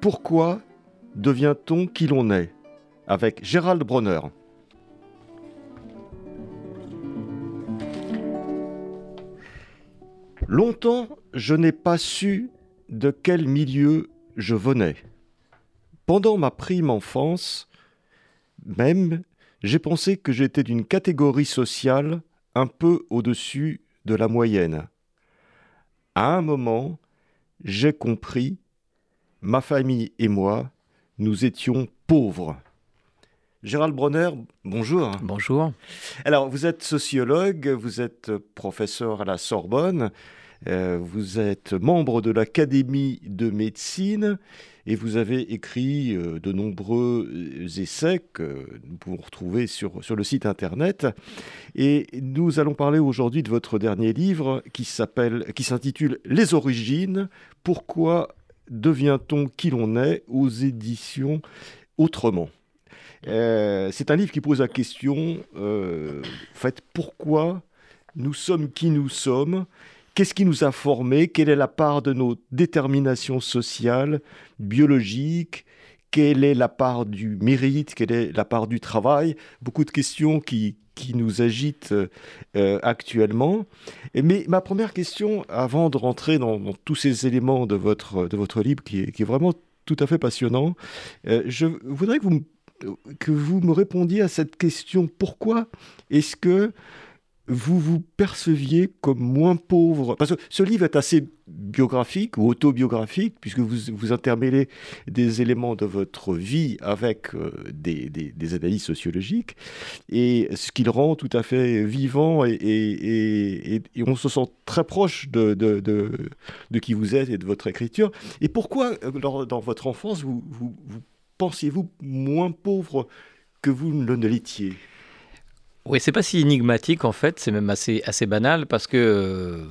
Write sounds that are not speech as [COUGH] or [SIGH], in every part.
Pourquoi devient-on qui l'on est Avec Gérald Bronner. Longtemps, je n'ai pas su de quel milieu je venais. Pendant ma prime enfance, même, j'ai pensé que j'étais d'une catégorie sociale un peu au-dessus de la moyenne. À un moment, j'ai compris, ma famille et moi, nous étions pauvres. Gérald Bronner, bonjour. Bonjour. Alors, vous êtes sociologue, vous êtes professeur à la Sorbonne, euh, vous êtes membre de l'Académie de médecine et vous avez écrit euh, de nombreux euh, essais que nous pouvons retrouver sur, sur le site internet. Et nous allons parler aujourd'hui de votre dernier livre qui s'intitule Les origines, pourquoi devient-on qui l'on est aux éditions Autrement. c'est un livre qui pose la question, en fait, pourquoi nous sommes qui nous sommes Qu'est-ce qui nous a formés Quelle est la part de nos déterminations sociales, biologiques Quelle est la part du mérite Quelle est la part du travail Beaucoup de questions qui, qui nous agitent euh, actuellement. Mais ma première question, avant de rentrer dans, tous ces éléments de votre, de votre livre, qui est, qui est vraiment tout à fait passionnant, euh, je voudrais que vous, que vous me répondiez à cette question. Pourquoi est-ce que vous vous perceviez comme moins pauvre. Parce que ce livre est assez biographique ou autobiographique, puisque vous, vous intermêlez des éléments de votre vie avec euh, des, analyses sociologiques, et ce qui le rend tout à fait vivant, et, on se sent très proche de, qui vous êtes et de votre écriture. Et pourquoi, euh, dans votre enfance, vous pensiez-vous moins pauvre que vous ne l'étiez? Oui, c'est pas si énigmatique en fait, c'est même assez, assez banal parce que euh,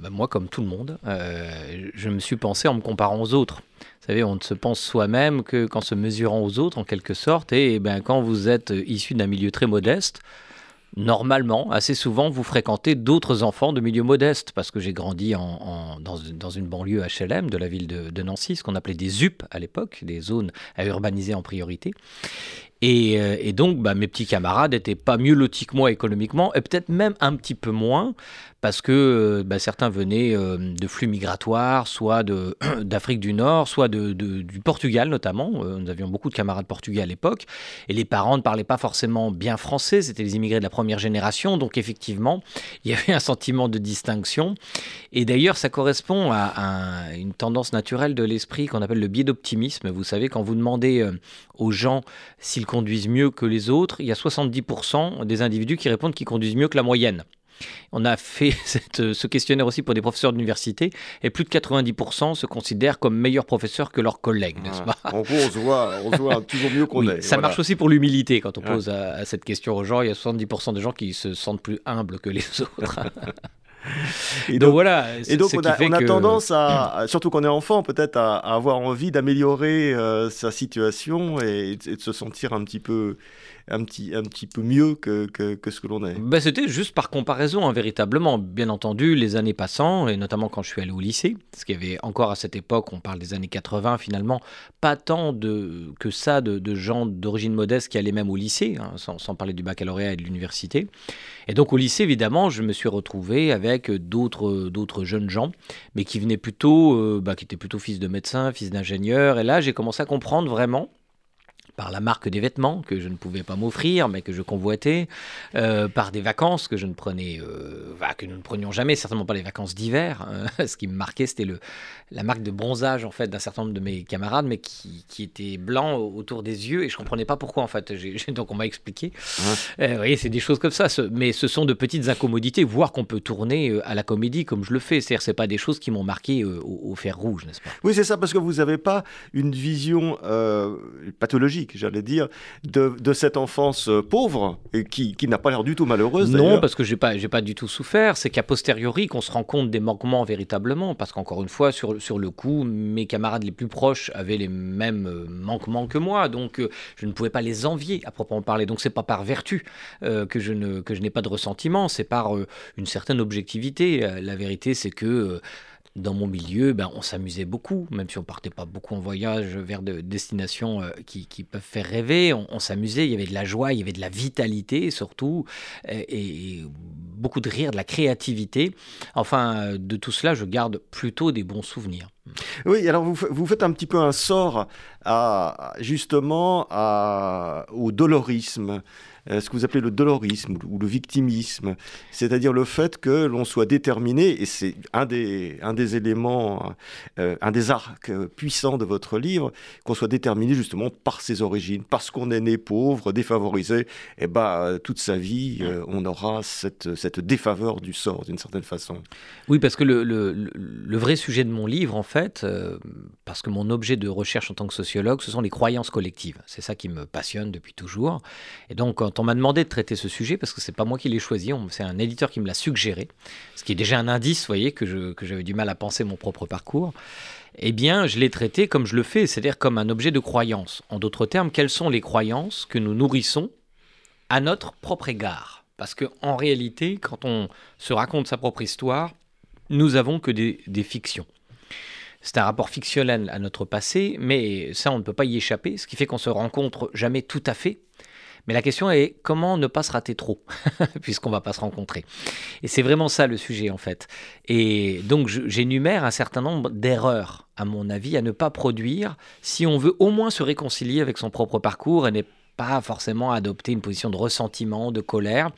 bah, moi, comme tout le monde, euh, je me suis pensé en me comparant aux autres. Vous savez, on ne se pense soi-même que qu'en se mesurant aux autres en quelque sorte. Et, ben, quand vous êtes issu d'un milieu très modeste, normalement, assez souvent, vous fréquentez d'autres enfants de milieu modeste, parce que j'ai grandi dans, une banlieue HLM de la ville de, de Nancy, ce qu'on appelait des UP à l'époque, des zones à urbaniser en priorité. Euh, et, donc, bah, mes petits camarades n'étaient pas mieux lotis que moi économiquement, et peut-être même un petit peu moins, parce que euh, bah, certains venaient euh, de flux migratoires, soit [CLEARS THROAT] d'Afrique du Nord, soit du Portugal notamment. nous avions beaucoup de camarades portugais à l'époque, et les parents ne parlaient pas forcément bien français, c'était les immigrés de la première génération, donc effectivement, [LAUGHS] il y avait un sentiment de distinction. Et d'ailleurs, ça correspond à, à, une tendance naturelle de l'esprit qu'on appelle le biais d'optimisme. Vous savez, quand vous demandez aux gens s'ils conduisent mieux que les autres, il y a 70% des individus qui répondent qu'ils conduisent mieux que la moyenne. On a fait [LAUGHS] ce questionnaire aussi pour des professeurs d'université et plus de 90% se considèrent comme meilleurs professeurs que leurs collègues, n'est-ce pas? En gros, on se voit, [LAUGHS] toujours mieux qu'on est. Ça marche aussi pour l'humilité quand on pose à, cette question aux gens. Il y a 70% de gens qui se sentent plus humbles que les [LAUGHS] autres. Et donc, voilà. Et donc on a, tendance à, [CLEARS THROAT] surtout qu'on est enfant, peut-être à, avoir envie d'améliorer euh, sa situation et, de se sentir un petit peu un petit, un petit peu mieux que, que, ce que l'on est. Ben, C'était juste par comparaison, hein, véritablement. Bien entendu, les années passant, et notamment quand je suis allé au lycée, parce qu'il y avait encore à cette époque, on parle des années 80 finalement, pas tant de, que ça de, gens d'origine modeste qui allaient même au lycée, hein, sans, sans, parler du baccalauréat et de l'université. Et donc au lycée, évidemment, je me suis retrouvé avec d'autres, d'autres jeunes gens, mais qui venaient plutôt, euh, bah, qui étaient plutôt fils de médecins, fils d'ingénieurs. Et là, j'ai commencé à comprendre vraiment par la marque des vêtements que je ne pouvais pas m'offrir, mais que je convoitais, euh, par des vacances que je ne prenais, euh, que nous ne prenions jamais, certainement pas les vacances d'hiver. Hein. [LAUGHS] Ce qui me marquait, c'était le, la marque de bronzage en fait d'un certain nombre de mes camarades, mais qui, qui était blanc autour des yeux et je comprenais pas pourquoi en fait. donc on m'a expliqué. Euh, vous voyez, c'est des choses comme ça, mais ce sont de petites incommodités, voire qu'on peut tourner à la comédie comme je le fais. C'est-à-dire, c'est pas des choses qui m'ont marqué au, au, fer rouge, n'est-ce pas? Oui, c'est ça, parce que vous n'avez pas une vision pathologique j'allais dire, de, cette enfance euh, pauvre et qui, qui n'a pas l'air du tout malheureuse. Non, parce que j'ai pas, j'ai pas du tout souffert. C'est qu'à posteriori qu'on se rend compte des manquements véritablement, parce qu'encore une fois, sur, sur le coup, mes camarades les plus proches avaient les mêmes euh, manquements que moi, donc euh, je ne pouvais pas les envier à proprement parler. Donc c'est pas par vertu que je ne que je n'ai pas de ressentiment, c'est par une certaine objectivité. la vérité, c'est que dans mon milieu, ben, on s'amusait beaucoup, même si on partait pas beaucoup en voyage vers des destinations euh, qui, peuvent faire rêver. On, s'amusait, il y avait de la joie, il y avait de la vitalité surtout, et, beaucoup de rire, de la créativité. Enfin, de tout cela, je garde plutôt des bons souvenirs. Oui, alors vous, vous faites un petit peu un sort à, justement au dolorisme. Euh, ce que vous appelez le dolorisme ou le victimisme, c'est-à-dire le fait que l'on soit déterminé, et c'est un des, un des éléments, euh, un des arcs puissants de votre livre, qu'on soit déterminé justement par ses origines, parce qu'on est né pauvre, défavorisé, et eh ben toute sa vie, euh, on aura cette, cette défaveur du sort d'une certaine façon. Oui, parce que le, le, le, vrai sujet de mon livre, en fait, parce que mon objet de recherche en tant que sociologue, ce sont les croyances collectives. C'est ça qui me passionne depuis toujours. Et donc, quand on m'a demandé de traiter ce sujet, parce que c'est pas moi qui l'ai choisi, c'est un éditeur qui me l'a suggéré, ce qui est déjà un indice, vous voyez, que, j'avais du mal à penser mon propre parcours, eh bien, je l'ai traité comme je le fais, c'est-à-dire comme un objet de croyance. En d'autres termes, quelles sont les croyances que nous nourrissons à notre propre égard? Parce qu'en réalité, quand on se raconte sa propre histoire, nous avons que des, des fictions. C'est un rapport fictionnel à notre passé, mais ça, on ne peut pas y échapper, ce qui fait qu'on se rencontre jamais tout à fait mais la question est comment ne pas se rater trop, [LAUGHS] puisqu'on va pas se rencontrer. Et c'est vraiment ça le sujet en fait. Et donc j'énumère un certain nombre d'erreurs, à mon avis, à ne pas produire si on veut au moins se réconcilier avec son propre parcours et n'est pas forcément adopter une position de ressentiment, de colère.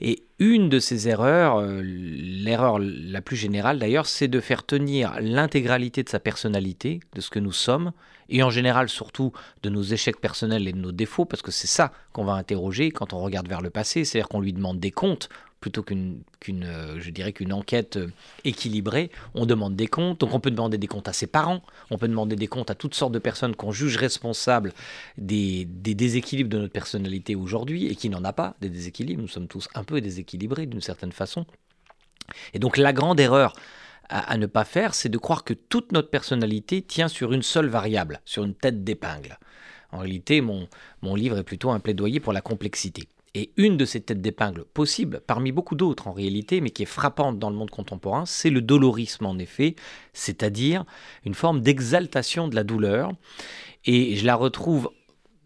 Et une de ces erreurs, euh, l'erreur la plus générale d'ailleurs, c'est de faire tenir l'intégralité de sa personnalité, de ce que nous sommes, et en général surtout de nos échecs personnels et de nos défauts, parce que c'est ça qu'on va interroger quand on regarde vers le passé, c'est-à-dire qu'on lui demande des comptes plutôt qu'une, euh, je dirais qu'une enquête euh, équilibrée, on demande des comptes. Donc on peut demander des comptes à ses parents, on peut demander des comptes à toutes sortes de personnes qu'on juge responsables des, des déséquilibres de notre personnalité aujourd'hui et qui n'en a pas des déséquilibres. Nous sommes tous un peu déséquilibrés d'une certaine façon. Et donc la grande erreur à, ne pas faire, c'est de croire que toute notre personnalité tient sur une seule variable, sur une tête d'épingle. En réalité, mon, mon livre est plutôt un plaidoyer pour la complexité. Et une de ces têtes d'épingle possibles, parmi beaucoup d'autres en réalité, mais qui est frappante dans le monde contemporain, c'est le dolorisme en effet, c'est-à-dire une forme d'exaltation de la douleur. Et je la retrouve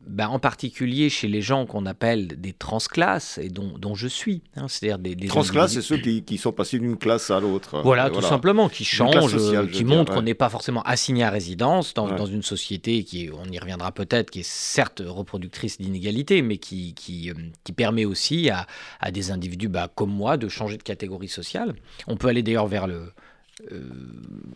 ben, en particulier chez les gens qu'on appelle des transclasses, et dont, dont je suis. Hein, c'est-à-dire des, des transclasses, c'est ceux qui, qui, sont passés d'une classe à l'autre. Voilà, tout simplement, qui changent, qui montrent qu'on n'est pas forcément assigné à résidence dans, dans, une société qui, on y reviendra peut-être, qui est certes reproductrice d'inégalités, mais qui, qui, euh, qui, permet aussi à, à des individus bah, comme moi de changer de catégorie sociale. On peut aller d'ailleurs vers le, euh,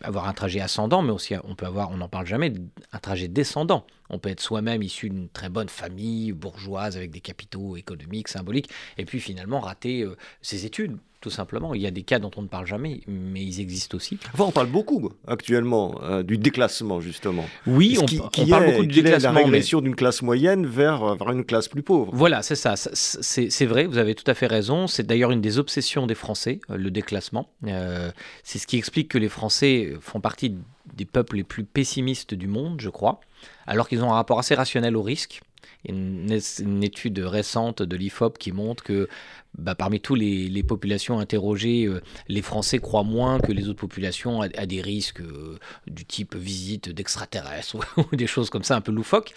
avoir un trajet ascendant, mais aussi on peut avoir, on n'en parle jamais, un trajet descendant. On peut être soi-même issu d'une très bonne famille bourgeoise avec des capitaux économiques, symboliques, et puis finalement rater euh, ses études tout simplement. Il y a des cas dont on ne parle jamais, mais ils existent aussi. Enfin, on parle beaucoup actuellement euh, du déclassement, justement. Oui, on, parle beaucoup du déclassement. La régression d'une classe moyenne vers, vers, une classe plus pauvre. Voilà, c'est ça. C'est vrai, vous avez tout à fait raison. C'est d'ailleurs une des obsessions des Français, euh, le déclassement. Euh, c'est ce qui explique que les Français font partie des peuples les plus pessimistes du monde, je crois, alors qu'ils ont un rapport assez rationnel au risque. Une, une, étude récente de l'IFOP qui montre que bah, parmi toutes les, populations interrogées, euh, les Français croient moins que les autres populations à, des risques euh, du type visite d'extraterrestres [LAUGHS] ou, des choses comme ça un peu loufoques.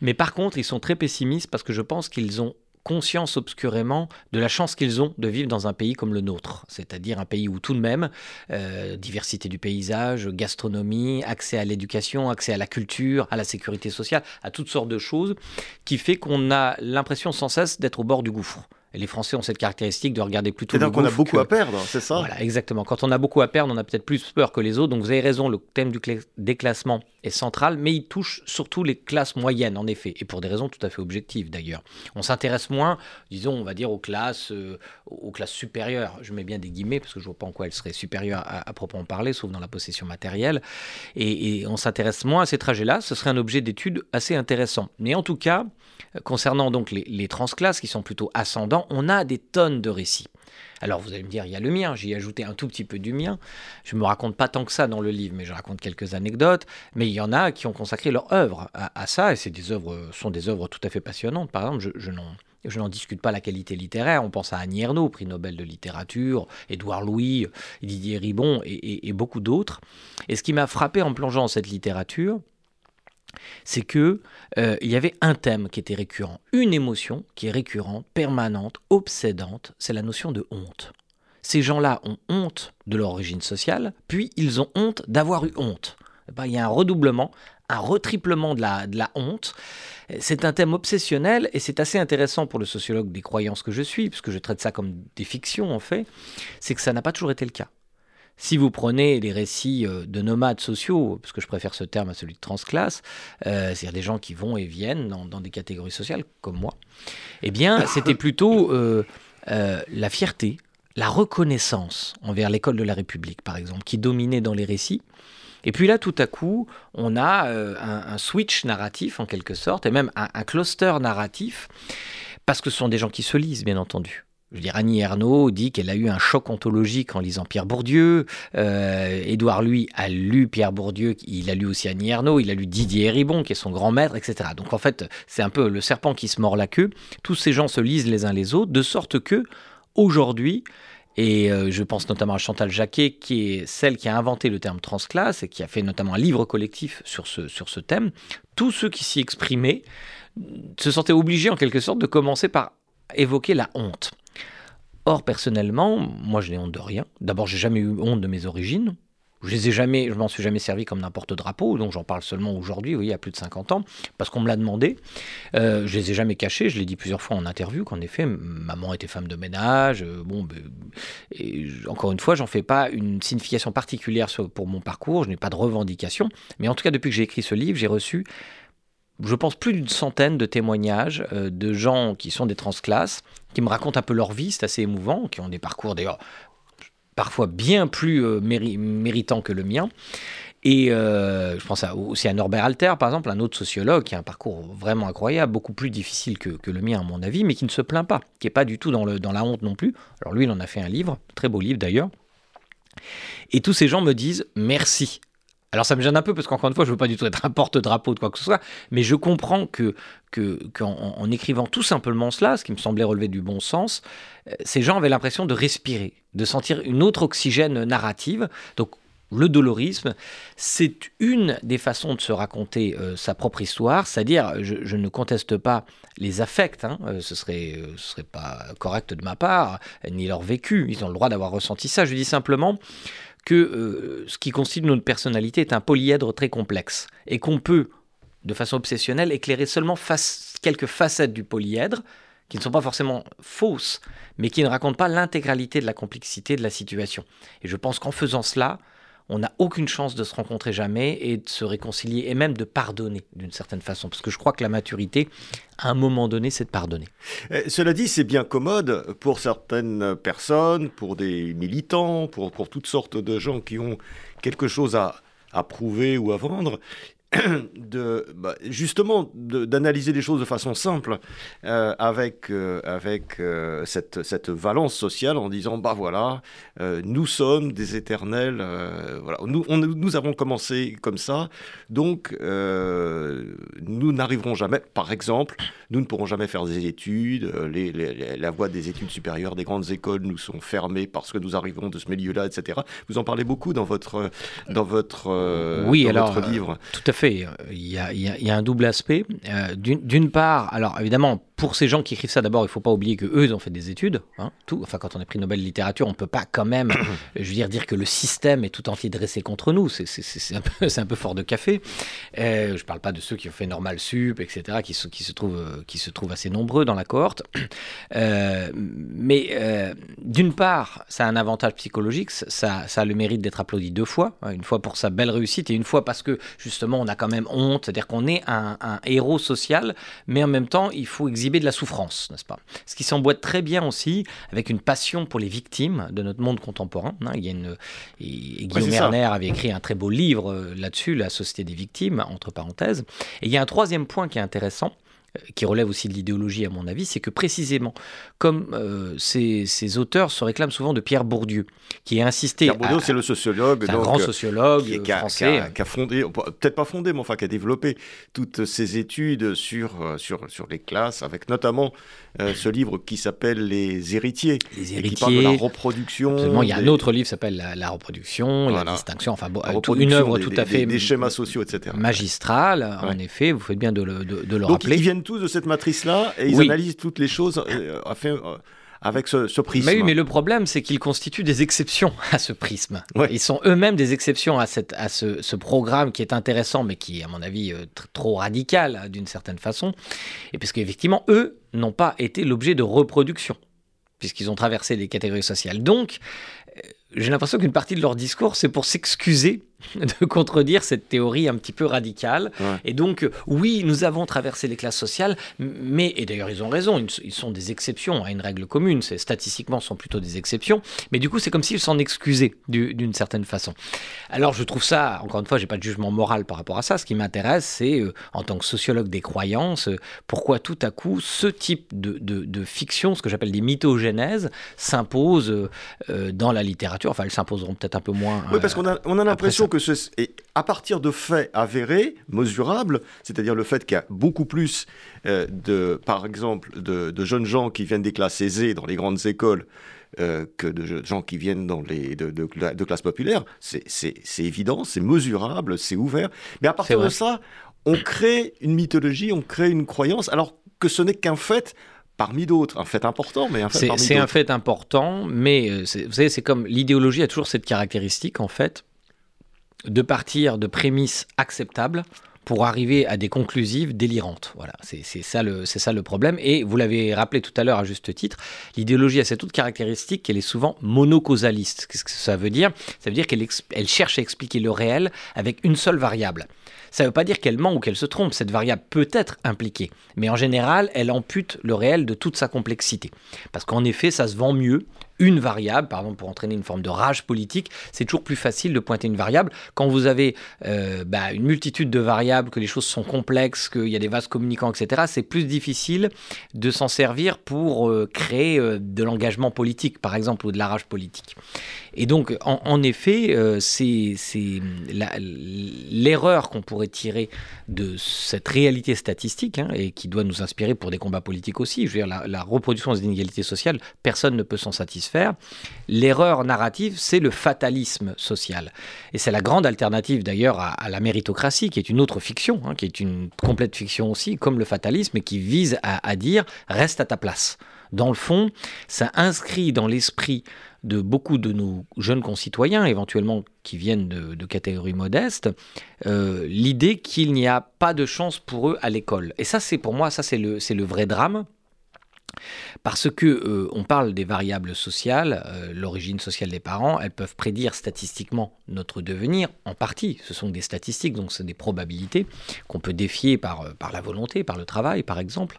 Mais par contre, ils sont très pessimistes parce que je pense qu'ils ont conscience obscurément de la chance qu'ils ont de vivre dans un pays comme le nôtre, c'est-à-dire un pays où tout de même, euh, diversité du paysage, gastronomie, accès à l'éducation, accès à la culture, à la sécurité sociale, à toutes sortes de choses, qui fait qu'on a l'impression sans cesse d'être au bord du gouffre. Et les Français ont cette caractéristique de regarder plutôt le C'est-à-dire qu'on a beaucoup que- à perdre, c'est ça? Voilà, exactement. Quand on a beaucoup à perdre, on a peut-être plus peur que les autres. Donc vous avez raison, le thème du déclassement est central, mais il touche surtout les classes moyennes, en effet, et pour des raisons tout à fait objectives d'ailleurs. On s'intéresse moins, disons, on va dire, aux classes, euh, aux classes supérieures. Je mets bien des guillemets, parce que je vois pas en quoi elles seraient supérieures à, à proprement parler, sauf dans la possession matérielle. Et, et on s'intéresse moins à ces trajets-là. Ce serait un objet d'étude assez intéressant. Mais en tout cas, concernant donc les, les transclasses qui sont plutôt ascendants, on a des tonnes de récits. Alors vous allez me dire, il y a le mien, j'y ai ajouté un tout petit peu du mien. Je me raconte pas tant que ça dans le livre, mais je raconte quelques anecdotes. Mais il y en a qui ont consacré leur œuvre à, ça, et c'est des œuvres, sont des œuvres tout à fait passionnantes. Par exemple, je, n'en discute pas la qualité littéraire. On pense à Annie prix Nobel de littérature, Édouard Louis, Didier Ribon et- et beaucoup d'autres. Et ce qui m'a frappé en plongeant dans cette littérature, c'est que euh, il y avait un thème qui était récurrent, une émotion qui est récurrente, permanente, obsédante, c'est la notion de honte. Ces gens-là ont honte de leur origine sociale, puis ils ont honte d'avoir eu honte. Eh ben, Il y a un redoublement, un retriplement de la, de la honte. C'est un thème obsessionnel et c'est assez intéressant pour le sociologue des croyances que je suis, puisque je traite ça comme des fictions en fait, c'est que ça n'a pas toujours été le cas. Si vous prenez les récits euh, de nomades sociaux, parce que je préfère ce terme à celui de transclasse, euh, c'est-à-dire des gens qui vont et viennent dans, dans des catégories sociales comme moi, eh bien, [LAUGHS] c'était plutôt euh, euh, la fierté, la reconnaissance envers l'école de la République, par exemple, qui dominait dans les récits. Et puis là, tout à coup, on a un, un switch narratif, en quelque sorte, et même un, un cluster narratif, parce que ce sont des gens qui se lisent, bien entendu. Je veux dire, Annie Ernaux dit qu'elle a eu un choc ontologique en lisant Pierre Bourdieu. Euh, Édouard, lui, a lu Pierre Bourdieu. Il a lu aussi Annie Ernaux. Il a lu Didier Ribon, qui est son grand maître, etc. Donc, en fait, c'est un peu le serpent qui se mord la queue. Tous ces gens se lisent les uns les autres, de sorte que, aujourd'hui, et euh, je pense notamment à Chantal Jacquet, qui est celle qui a inventé le terme transclasse et qui a fait notamment un livre collectif sur ce, sur ce thème. Tous ceux qui s'y exprimaient se sentaient obligés, en quelque sorte, de commencer par évoquer la honte. Or, personnellement, moi, je n'ai honte de rien. D'abord, j'ai jamais eu honte de mes origines. Je les ai jamais, je m'en suis jamais servi comme n'importe drapeau, donc j'en parle seulement aujourd'hui, oui, il y a plus de 50 ans, parce qu'on me l'a demandé. Euh, je les ai jamais cachés, je l'ai dit plusieurs fois en interview qu'en effet, maman était femme de ménage. euh, bon, ben, et encore une fois, j'en fais pas une signification particulière pour mon parcours, je n'ai pas de revendication, mais en tout cas, depuis que j'ai écrit ce livre, j'ai reçu je pense, plus d'une centaine de témoignages euh, de gens qui sont des transclasses, qui me racontent un peu leur vie, c'est assez émouvant, qui ont des parcours d'ailleurs parfois bien plus euh, méri- méritants que le mien. Et euh, je pense aussi à Norbert Alter, par exemple, un autre sociologue qui a un parcours vraiment incroyable, beaucoup plus difficile que, le mien, à mon avis, mais qui ne se plaint pas, qui n'est pas du tout dans la honte non plus. Alors lui, il en a fait un livre, très beau livre d'ailleurs. Et tous ces gens me disent merci. Alors ça me gêne un peu parce qu'encore une fois, je veux pas du tout être un porte-drapeau de quoi que ce soit, mais je comprends que que- qu'en en, en écrivant tout simplement cela, ce qui me semblait relever du bon sens, euh, ces gens avaient l'impression de respirer, de sentir une autre oxygène narrative. Donc le dolorisme, c'est une des façons de se raconter euh, sa propre histoire, c'est-à-dire, je, ne conteste pas les affects, hein, euh, ce serait, serait pas correct de ma part, ni leur vécu, ils ont le droit d'avoir ressenti ça. Je dis simplement que euh, ce qui constitue notre personnalité est un polyèdre très complexe et qu'on peut, de façon obsessionnelle, éclairer seulement quelques facettes du polyèdre qui ne sont pas forcément fausses, mais qui ne racontent pas l'intégralité de la complexité de la situation. Et je pense qu'en faisant cela, on n'a aucune chance de se rencontrer jamais et de se réconcilier et même de pardonner d'une certaine façon. Parce que je crois que la maturité, à un moment donné, c'est de pardonner. Eh, Cela dit, c'est bien commode pour certaines personnes, pour des militants, pour, toutes sortes de gens qui ont quelque chose à prouver ou à vendre, de, bah, justement d'analyser les choses de façon simple euh, avec, euh, avec euh, cette, cette valence sociale en disant, bah voilà, nous sommes des éternels, voilà, nous, on- nous avons commencé comme ça, donc nous n'arriverons jamais, par exemple, nous ne pourrons jamais faire des études. les- les- les- la voie des études supérieures des grandes écoles nous sont fermées parce que nous arrivons de ce milieu-là, etc. Vous en parlez beaucoup dans votre, dans votre, Oui, dans alors, votre livre. Tout à fait. Il y a, un double aspect. Euh, d'une part, alors évidemment, pour ces gens qui écrivent ça, d'abord, il ne faut pas oublier que eux, ils ont fait des études. Hein, tout. Enfin, quand on a pris Nobel littérature, on ne peut pas quand même, [COUGHS] je veux dire, dire que le système est tout entier dressé contre nous. C'est un, peu, un peu fort de café. Euh, je ne parle pas de ceux qui ont fait normal sup, etc., qui, qui, se trouvent, euh, qui se trouvent assez nombreux dans la cohorte. [COUGHS] Euh, mais d'une part, ça a un avantage psychologique. Ça, ça a le mérite d'être applaudi deux fois. Hein, une fois pour sa belle réussite et une fois parce que, justement, on a quand même honte. C'est-à-dire qu'on est un, un héros social, mais en même temps, il faut exhiber de la souffrance, n'est-ce pas? Ce qui s'emboîte très bien aussi avec une passion pour les victimes de notre monde contemporain. Hein. Il y a une, et, Guillaume Erner avait écrit un très beau livre euh, là-dessus, La Société des victimes, entre parenthèses. Et il y a un troisième point qui est intéressant, qui relève aussi de l'idéologie à mon avis, c'est que précisément, comme euh, ces, auteurs se réclament souvent de Pierre Bourdieu, qui a insisté... Pierre Bourdieu, c'est le sociologue. un grand sociologue qui, français. Qui a, fondé, peut-être pas fondé, mais enfin qui a développé toutes ses études sur, sur, sur les classes, avec notamment euh, ce livre qui s'appelle Les héritiers. Les héritiers. qui parle de la reproduction. Il y a un autre livre qui s'appelle la, reproduction, la distinction, enfin bon, une œuvre tout à fait. Des, schémas sociaux, etc. Magistrale, en effet, vous faites bien de le, de, le rappeler. Ils viennent tous de cette matrice-là et ils analysent toutes les choses. Euh, euh, avec ce, prisme. Mais oui, mais le problème, c'est qu'ils constituent des exceptions à ce prisme. Ils sont eux-mêmes des exceptions à, cette, à ce, programme qui est intéressant, mais qui est, à mon avis, euh, trop radical hein, d'une certaine façon. Et parce qu'effectivement, eux n'ont pas été l'objet de reproduction, puisqu'ils ont traversé des catégories sociales. Donc, j'ai l'impression qu'une partie de leur discours, c'est pour s'excuser [LAUGHS] de contredire cette théorie un petit peu radicale. Et donc, oui, nous avons traversé les classes sociales, mais, et d'ailleurs ils ont raison, ils sont des exceptions à une règle commune, c'est statistiquement sont plutôt des exceptions, mais du coup c'est comme s'ils s'en excusaient d'une certaine façon. Alors je trouve ça, encore une fois, j'ai pas de jugement moral par rapport à ça, ce qui m'intéresse c'est, euh, en tant que sociologue des croyances, euh, pourquoi tout à coup ce type de, de, fiction, ce que j'appelle des mythogénèses, s'impose euh, dans la littérature, enfin elles s'imposeront peut-être un peu moins. Oui, parce qu'on a, on a l'impression que ce, et à partir de faits avérés, mesurables, c'est-à-dire le fait qu'il y a beaucoup plus euh, de, par exemple, de, jeunes gens qui viennent des classes aisées dans les grandes écoles euh, que de gens qui viennent dans les, de, de, classes populaires, c'est évident, c'est mesurable, c'est ouvert. Mais à partir de ça, on crée une mythologie, on crée une croyance, alors que ce n'est qu'un fait parmi d'autres, un fait important, mais un fait C'est un fait important, mais euh, vous savez, c'est comme l'idéologie a toujours cette caractéristique, en fait, de partir de prémices acceptables pour arriver à des conclusives délirantes. Voilà, c'est ça, le, problème. Et vous l'avez rappelé tout à l'heure à juste titre, l'idéologie a cette autre caractéristique qu'elle est souvent monocausaliste. Qu'est-ce que ça veut dire? Ça veut dire qu'elle elle cherche à expliquer le réel avec une seule variable. Ça ne veut pas dire qu'elle ment ou qu'elle se trompe, cette variable peut être impliquée, mais en général, elle ampute le réel de toute sa complexité. Parce qu'en effet, ça se vend mieux une variable, par exemple pour entraîner une forme de rage politique, c'est toujours plus facile de pointer une variable. Quand vous avez euh, bah, une multitude de variables, que les choses sont complexes, qu'il y a des vases communicants, etc., c'est plus difficile de s'en servir pour euh, créer euh, de l'engagement politique, par exemple, ou de la rage politique. Et donc, en, effet, c'est l'erreur qu'on pourrait tirer de cette réalité statistique, hein, et qui doit nous inspirer pour des combats politiques aussi. Je veux dire, la reproduction des inégalités sociales, personne ne peut s'en satisfaire L'erreur narrative, c'est le fatalisme social. Et c'est la grande alternative d'ailleurs à, la méritocratie, qui est une autre fiction, hein, qui est une complète fiction aussi, comme le fatalisme, et qui vise à, dire reste à ta place. Dans le fond, ça inscrit dans l'esprit de beaucoup de nos jeunes concitoyens, éventuellement qui viennent de, catégories modestes, euh, l'idée qu'il n'y a pas de chance pour eux à l'école. Et ça, c'est pour moi, ça c'est le, le vrai drame. Parce que euh, on parle des variables sociales, euh, l'origine sociale des parents, elles peuvent prédire statistiquement notre devenir, en partie. Ce sont des statistiques, donc c'est des probabilités qu'on peut défier par, euh, par la volonté, par le travail, par exemple.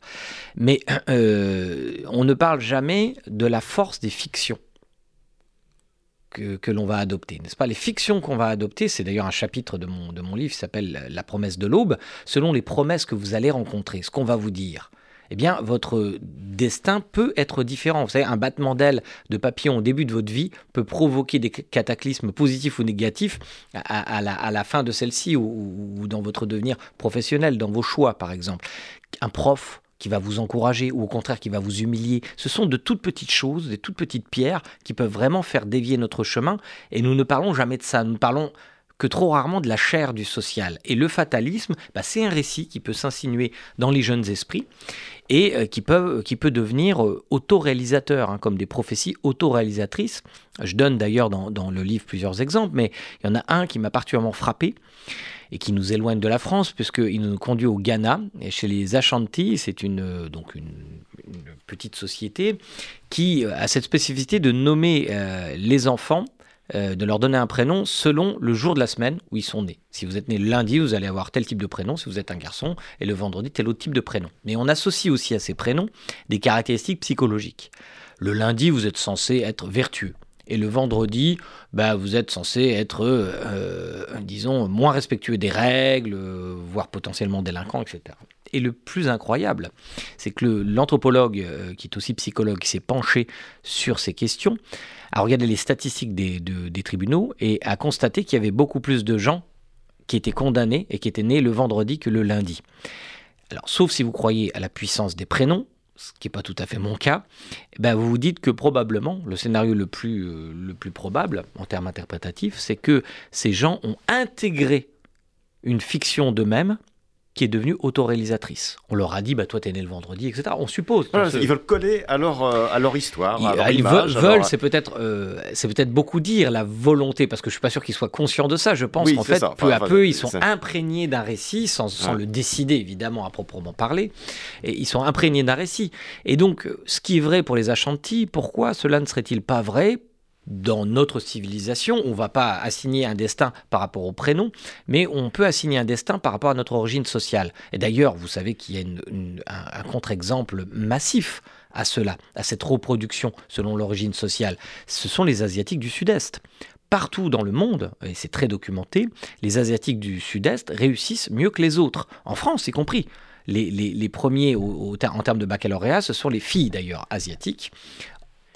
Mais on ne parle jamais de la force des fictions. Que, que l'on va adopter, n'est-ce pas? Les fictions qu'on va adopter, c'est d'ailleurs un chapitre de mon, de mon livre qui s'appelle La promesse de l'aube, selon les promesses que vous allez rencontrer, ce qu'on va vous dire eh bien, votre destin peut être différent. Vous savez, un battement d'aile de papillon au début de votre vie peut provoquer des cataclysmes positifs ou négatifs à, la, fin de celle-ci ou, dans votre devenir professionnel, dans vos choix, par exemple. Un prof qui va vous encourager ou au contraire qui va vous humilier. Ce sont de toutes petites choses, des toutes petites pierres qui peuvent vraiment faire dévier notre chemin. Et nous ne parlons jamais de ça. Nous parlons que trop rarement de la chair du social. Et le fatalisme, bah, c'est un récit qui peut s'insinuer dans les jeunes esprits et euh, qui, peuvent, qui peut devenir euh, autoréalisateur, hein, comme des prophéties autoréalisatrices. Je donne d'ailleurs dans, le livre plusieurs exemples, mais il y en a un qui m'a particulièrement frappé et qui nous éloigne de la France, puisqu'il nous conduit au Ghana, chez les Ashanti, c'est une, euh, donc une, petite société qui a cette spécificité de nommer les enfants euh, de leur donner un prénom selon le jour de la semaine où ils sont nés. Si vous êtes né lundi, vous allez avoir tel type de prénom, si vous êtes un garçon, et le vendredi, tel autre type de prénom. Mais on associe aussi à ces prénoms des caractéristiques psychologiques. Le lundi, vous êtes censé être vertueux. Et le vendredi, bah, vous êtes censé être, euh, disons, moins respectueux des règles, voire potentiellement délinquant, etc. Et le plus incroyable, c'est que l'anthropologue, euh, qui est aussi psychologue, s'est penché sur ces questions, a regardé les statistiques des, tribunaux et a constaté qu'il y avait beaucoup plus de gens qui étaient condamnés et qui étaient nés le vendredi que le lundi. Alors, sauf si vous croyez à la puissance des prénoms, ce qui n'est pas tout à fait mon cas, eh ben vous vous dites que probablement, le scénario euh, le plus probable en termes interprétatifs, c'est que ces gens ont intégré une fiction d'eux-mêmes qui est devenue autoréalisatrice. On leur a dit, bah, toi, t'es né le vendredi, etc. On suppose. Ils veulent coller à leur, euh, à leur histoire. Ils, à leur ils image, veulent, c'est peut-être euh, c'est peut-être beaucoup dire la volonté, parce que je suis pas sûr qu'ils soient conscients de ça. Je pense Oui, qu'en fait, ça. peu Enfin, à enfin, peu, ils sont imprégnés d'un récit, sans, sans Ouais. le décider évidemment à proprement parler. Et ils sont imprégnés d'un récit. Et donc, euh, ce qui est vrai pour les Ashanti, pourquoi cela ne serait-il pas vrai dans notre civilisation, on ne va pas assigner un destin par rapport au prénom, mais on peut assigner un destin par rapport à notre origine sociale. Et d'ailleurs, vous savez qu'il y a un, contre-exemple massif à cela, à cette reproduction selon l'origine sociale. Ce sont les Asiatiques du Sud-Est. Partout dans le monde, et c'est très documenté, les Asiatiques du Sud-Est réussissent mieux que les autres, en France y compris. Les, premiers en termes de baccalauréat, ce sont les filles d'ailleurs asiatiques.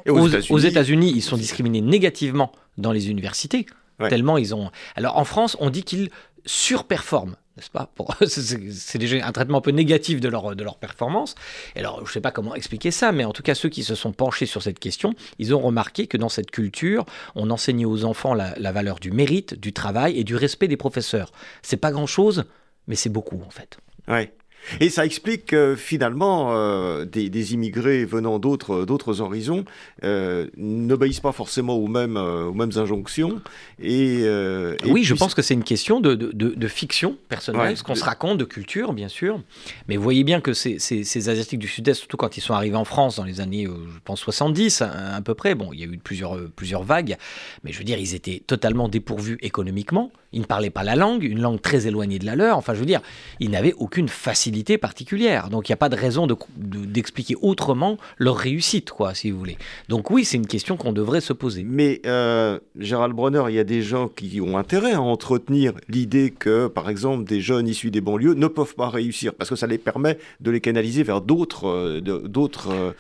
Et Aux, États-Unis, aux États-Unis, ils sont discriminés négativement dans les universités, Ouais. tellement ils ont. Alors en France, on dit qu'ils surperforment, n'est-ce pas? [LAUGHS] C'est- déjà un traitement un peu négatif de leur, de leur performance. Et alors, je ne sais pas comment expliquer ça, mais en tout cas, ceux qui se sont penchés sur cette question, ils ont remarqué que dans cette culture, on enseignait aux enfants la, la valeur du mérite, du travail et du respect des professeurs. C'est pas grand-chose, mais c'est beaucoup en fait. Ouais. Et ça explique que finalement, euh, des, des immigrés venant d'autres d'autres horizons euh, n'obéissent pas forcément aux mêmes, euh, aux mêmes injonctions. Et, euh, et oui, je pense que c'est une question de, de- de- fiction personnelle, Ouais. ce qu'on se raconte, de culture, bien sûr. Mais vous voyez bien que ces, ces- ces Asiatiques du Sud-Est, surtout quand ils sont arrivés en France dans les années, je pense, 70 à, à peu près, bon, il y a eu plusieurs, plusieurs vagues, mais je veux dire, ils étaient totalement dépourvus économiquement. Ils ne parlaient pas la langue, une langue très éloignée de la leur. Enfin, je veux dire, ils n'avaient aucune facilité particulière. Donc, il n'y a pas de raison de- de- d'expliquer autrement leur réussite, quoi, si vous voulez. Donc, oui, c'est une question qu'on devrait se poser. Mais euh, Gérald Bronner, il y a des gens qui ont intérêt à entretenir l'idée que, par exemple, des jeunes issus des banlieues ne peuvent pas réussir parce que ça les permet de les canaliser vers d'autres, euh, d'autres, euh,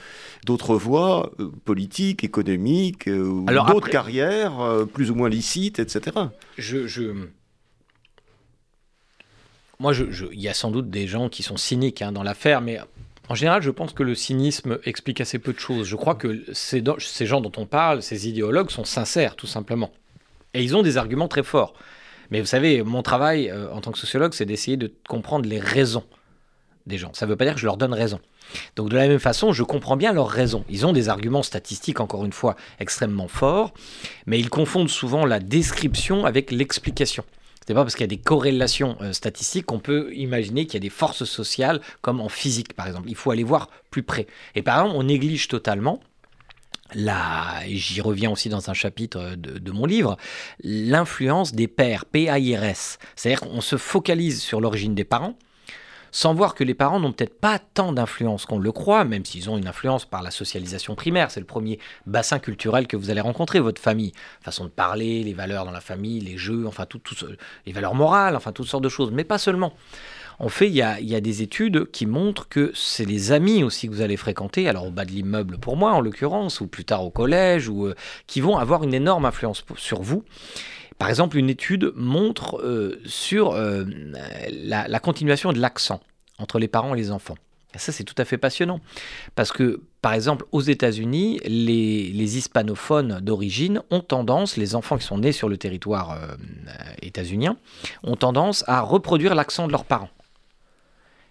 d'autres voies euh, politiques, économiques, euh, d'autres après- carrières euh, plus ou moins licites, etc. je, je- Moi, je- il y a sans doute des gens qui sont cyniques hein, dans l'affaire, mais en général, je pense que le cynisme explique assez peu de choses. Je crois que ces, gens dont on parle, ces idéologues, sont sincères, tout simplement. Et ils ont des arguments très forts. Mais vous savez, mon travail en tant que sociologue, c'est d'essayer de comprendre les raisons des gens. Ça ne veut pas dire que je leur donne raison. Donc de la même façon, je comprends bien leurs raisons. Ils ont des arguments statistiques, encore une fois, extrêmement forts, mais ils confondent souvent la description avec l'explication. C'est pas parce qu'il y a des corrélations euh, statistiques qu'on peut imaginer qu'il y a des forces sociales, comme en physique par exemple. Il faut aller voir plus près. Et par exemple, on néglige totalement et j'y reviens aussi dans un chapitre euh, de, de mon livre, l'influence des pères, P-A-I-R-S. C'est-à-dire qu'on se focalise sur l'origine des parents, sans voir que les parents n'ont peut-être pas tant d'influence qu'on le croit, même s'ils ont une influence par la socialisation primaire. C'est le premier bassin culturel que vous allez rencontrer, votre famille. Façon de parler, les valeurs dans la famille, les jeux, enfin, tout, les valeurs morales, enfin, toutes sortes de choses. Mais pas seulement. En fait, il y a, des études qui montrent que c'est les amis aussi que vous allez fréquenter, alors au bas de l'immeuble pour moi en l'occurrence, ou plus tard au collège, ou, euh, qui vont avoir une énorme influence sur vous. Par exemple, une étude montre euh, sur euh, la, continuation de l'accent entre les parents et les enfants. Ça, c'est tout à fait passionnant. Parce que par exemple, aux États-Unis, les, hispanophones d'origine ont tendance, les enfants qui sont nés sur le territoire euh, états-unien, ont tendance à reproduire l'accent de leurs parents.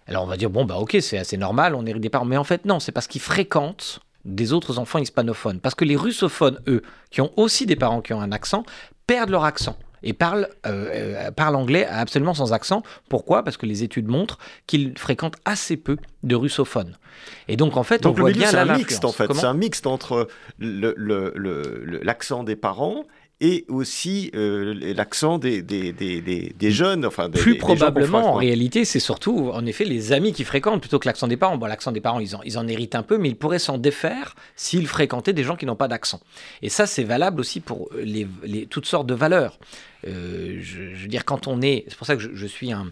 Alors on va dire, bon, bah ok, c'est assez normal, on hérite des parents. Mais en fait, non, c'est parce qu'ils fréquentent des autres enfants hispanophones. Parce que les russophones, eux, qui ont aussi des parents qui ont un accent, perdent leur accent et parlent, euh, euh, anglais absolument sans accent. Pourquoi? Parce que les études montrent qu'ils fréquentent assez peu de russophones. Et donc en fait, on voit bien là un mixte en fait. C'est un mixte entre l'accent des parents et aussi euh, l'accent des, des, des, des, jeunes. Enfin, Plus probablement, en réalité, c'est surtout, en effet, les amis qui fréquentent plutôt que l'accent des parents. Bon, l'accent des parents, ils en, ils en héritent un peu, mais ils pourraient s'en défaire s'ils fréquentaient des gens qui n'ont pas d'accent. Et ça, c'est valable aussi pour les, les, toutes sortes de valeurs. Euh, je, veux dire, quand on est... C'est pour ça que je, suis un...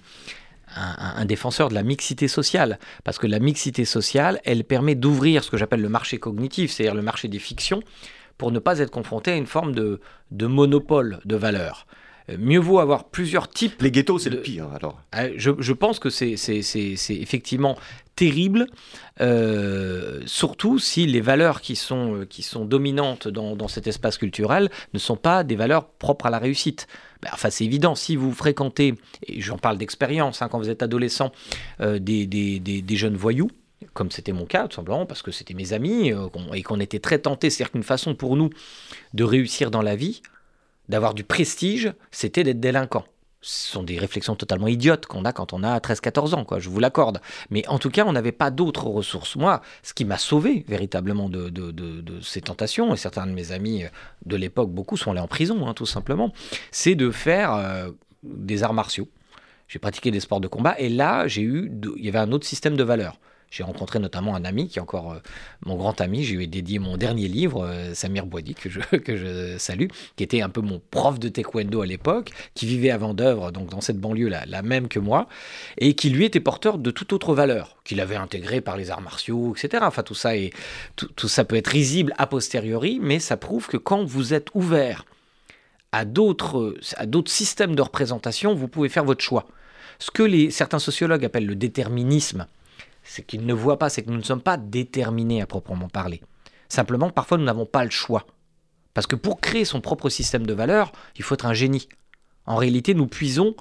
Un, un, défenseur de la mixité sociale, parce que la mixité sociale, elle permet d'ouvrir ce que j'appelle le marché cognitif, c'est-à-dire le marché des fictions, pour ne pas être confronté à une forme de, de monopole de valeur. Euh, mieux vaut avoir plusieurs types. Les ghettos, c'est le pire, alors. Euh, je, je pense que c'est effectivement terrible, euh, surtout si les valeurs qui sont, qui sont dominantes dans, dans, cet espace culturel ne sont pas des valeurs propres à la réussite. Ben, enfin, c'est évident, si vous fréquentez, et j'en parle d'expérience, hein, quand vous êtes adolescent, des, des, des, des, jeunes voyous, comme c'était mon cas, tout simplement, parce que c'était mes amis euh, et qu'on était très tentés. C'est-à-dire qu'une façon pour nous de réussir dans la vie, d'avoir du prestige, c'était d'être délinquant. Ce sont des réflexions totalement idiotes qu'on a quand on a 13-14 ans, quoi, je vous l'accorde. Mais en tout cas, on n'avait pas d'autres ressources. Moi, ce qui m'a sauvé véritablement de, ces tentations, et certains de mes amis de l'époque, beaucoup sont allés en prison, hein, tout simplement, c'est de faire euh, des arts martiaux. J'ai pratiqué des sports de combat, et là, j'ai eu, il y avait un autre système de valeurs. J'ai rencontré notamment un ami qui est encore euh, mon grand ami. Je lui ai dédié mon dernier livre, euh, Samir Boidi, que je, [LAUGHS] que je salue, qui était un peu mon prof de taekwondo à l'époque, qui vivait à Vendœuvre, donc dans cette banlieue la, la même que moi, et qui lui était porteur de toute autre valeur, qu'il avait intégré par les arts martiaux, etc. Enfin, tout ça, est, tout, ça peut être risible a posteriori, mais ça prouve que quand vous êtes ouvert à d'autres systèmes de représentation, vous pouvez faire votre choix. Ce que les, certains sociologues appellent le déterminisme, c'est qu'ils ne voient pas, c'est que nous ne sommes pas déterminés à proprement parler. Simplement, parfois, nous n'avons pas le choix. Parce que pour créer son propre système de valeurs, il faut être un génie. En réalité, nous puisons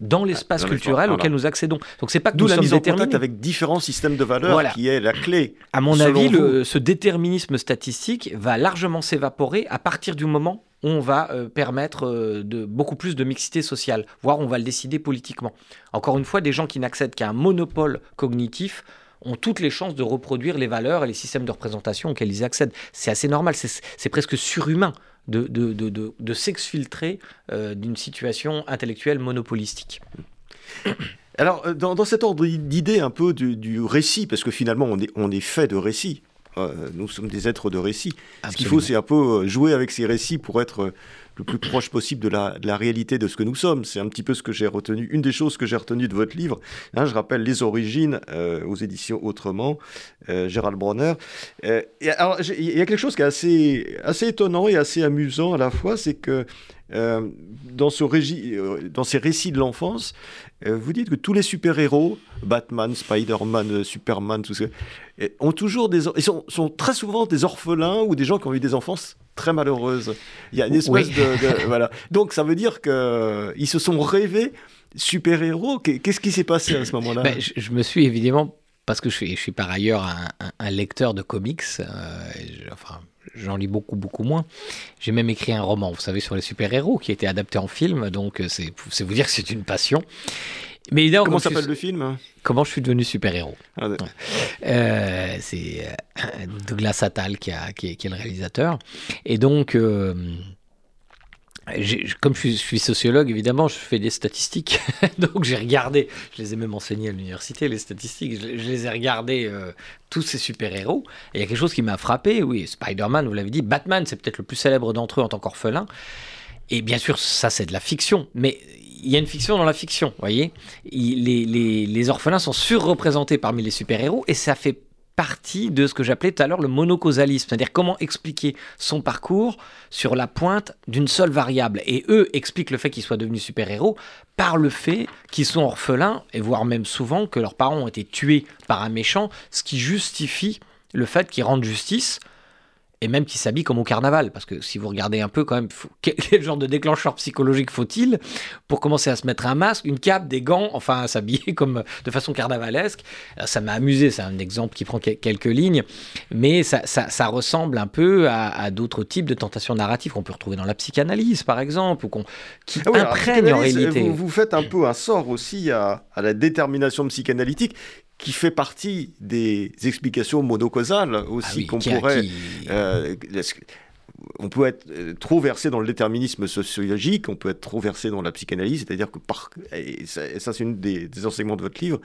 dans l'espace culturel auquel nous accédons. Donc c'est pas que nous la sommes mise en contact avec différents systèmes de valeurs qui est la clé. À mon avis, ce déterminisme statistique va largement s'évaporer à partir du moment on va euh, permettre euh, de, beaucoup plus de mixité sociale, voire on va le décider politiquement. Encore une fois, des gens qui n'accèdent qu'à un monopole cognitif ont toutes les chances de reproduire les valeurs et les systèmes de représentation auxquels ils accèdent. C'est assez normal, c'est presque surhumain de, s'exfiltrer euh, d'une situation intellectuelle monopolistique. Alors, dans, cet ordre d'idée un peu du, récit, parce que finalement on est, on est fait de récit, euh, nous sommes des êtres de récit. Ce qu'il faut, c'est un peu euh, jouer avec ces récits pour être euh, le plus proche possible de la, réalité de ce que nous sommes. C'est un petit peu ce que j'ai retenu, une des choses que j'ai retenues de votre livre. Hein, je rappelle Les Origines aux éditions Autrement, Gérald Bronner. alors, il y a quelque chose qui est assez, assez étonnant et assez amusant à la fois, c'est que dans, ce dans ces récits de l'enfance, vous dites que tous les super-héros, Batman, Spider-Man, Superman, tout ça, ont toujours des, ils sont, sont, très souvent des orphelins ou des gens qui ont eu des enfances très malheureuses. Il y a une espèce de, voilà. Donc ça veut dire que ils se sont rêvés super-héros. Qu'est-ce qui s'est passé à ce moment-là? Ben, je, me suis évidemment parce que je suis, je suis par ailleurs un, lecteur de comics. Euh, enfin, j'en lis beaucoup, beaucoup moins. J'ai même écrit un roman, vous savez, sur les super-héros qui a été adapté en film, donc euh, c'est vous dire que c'est une passion. Mais Comment s'appelle le film? Comment je suis devenu super-héros ah, euh, C'est euh, Douglas Attal qui, a, qui, est, le réalisateur. Et donc, euh, comme je suis, sociologue, évidemment, je fais des statistiques. [LAUGHS] donc j'ai regardé, je les ai même enseignés à l'université, les statistiques. Je, les ai regardés, tous ces super-héros. Et il y a quelque chose qui m'a frappé. Oui, Spider-Man, vous l'avez dit. Batman, c'est peut-être le plus célèbre d'entre eux en tant qu'orphelin. Et bien sûr, ça, c'est de la fiction. Mais y a une fiction dans la fiction, voyez. Les, les, orphelins sont surreprésentés parmi les super-héros et ça fait partie de ce que j'appelais tout à l'heure le monocausalisme, c'est-à-dire comment expliquer son parcours sur la pointe d'une seule variable. Et eux expliquent le fait qu'ils soient devenus super-héros par le fait qu'ils sont orphelins, et voire même souvent que leurs parents ont été tués par un méchant, ce qui justifie le fait qu'il rende justice et même qui s'habille comme au carnaval. Parce que si vous regardez un peu, quand même, [LAUGHS] quel genre de déclencheur psychologique faut-il pour commencer à se mettre un masque, une cape, des gants, enfin s'habiller [LAUGHS] comme de façon carnavalesque? Ça m'a amusé, c'est un exemple qui prend quelques lignes, mais ça, ça, ressemble un peu à, d'autres types de tentations narratives qu'on peut retrouver dans la psychanalyse, par exemple, ou qu'on, qui ah imprègnent en réalité. Vous, vous, faites un peu un sort aussi à, à la détermination psychanalytique qui fait partie des explications monocausales aussi ah qu'on pourrait. Euh, on peut être euh, trop versé dans le déterminisme sociologique, on peut être trop versé dans la psychanalyse, c'est-à-dire que par, et ça, c'est une des, enseignements de votre livre,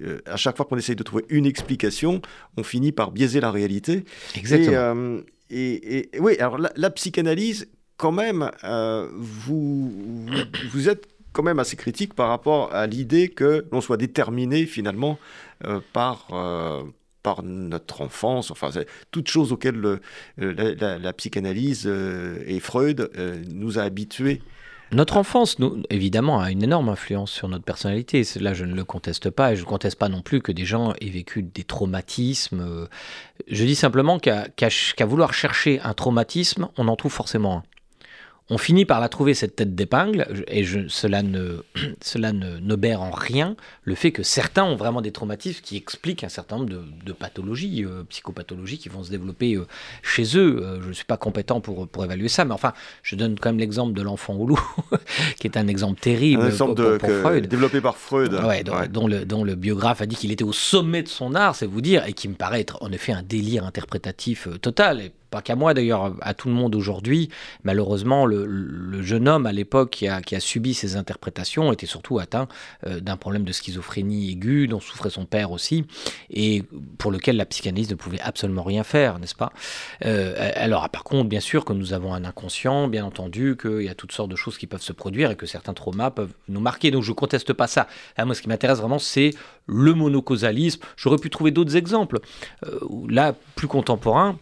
euh, à chaque fois qu'on essaye de trouver une explication, on finit par biaiser la réalité. Exactement. Et, oui, alors la, psychanalyse, quand même, vous, vous êtes quand même assez critique par rapport à l'idée que l'on soit déterminé finalement par, euh, par notre enfance, enfin, toutes choses auxquelles le, la, psychanalyse et Freud nous a habitués. Notre enfance, nous, évidemment, a une énorme influence sur notre personnalité. Là, je ne le conteste pas, et je ne conteste pas non plus que des gens aient vécu des traumatismes. Je dis simplement qu'à vouloir chercher un traumatisme, on en trouve forcément un on finit par la trouver, cette tête d'épingle, et cela, ne, [CLEARS THROAT] cela n'obère en rien le fait que certains ont vraiment des traumatismes qui expliquent un certain nombre de, pathologies, euh, psychopathologies qui vont se développer euh, chez eux. Euh, je ne suis pas compétent pour, pour évaluer ça, mais enfin, je donne quand même l'exemple de l'enfant au loup, [LAUGHS] qui est un exemple terrible un exemple pour, Freud. Développé par Freud. Ouais, dont, le, dont, le, biographe a dit qu'il était au sommet de son art, c'est vous dire, et qui me paraît être en effet un délire interprétatif total. Et pas qu'à moi d'ailleurs, à tout le monde aujourd'hui. Malheureusement, le, jeune homme à l'époque qui a, subi ces interprétations était surtout atteint euh, d'un problème de schizophrénie aiguë dont souffrait son père aussi, et pour lequel la psychanalyse ne pouvait absolument rien faire, n'est-ce pas? Euh, Alors, par contre, bien sûr que nous avons un inconscient, bien entendu qu'il y a toutes sortes de choses qui peuvent se produire et que certains traumas peuvent nous marquer, donc je ne conteste pas ça. Ah, moi, ce qui m'intéresse vraiment, c'est le monocausalisme. J'aurais pu trouver d'autres exemples. Euh, là, plus contemporains,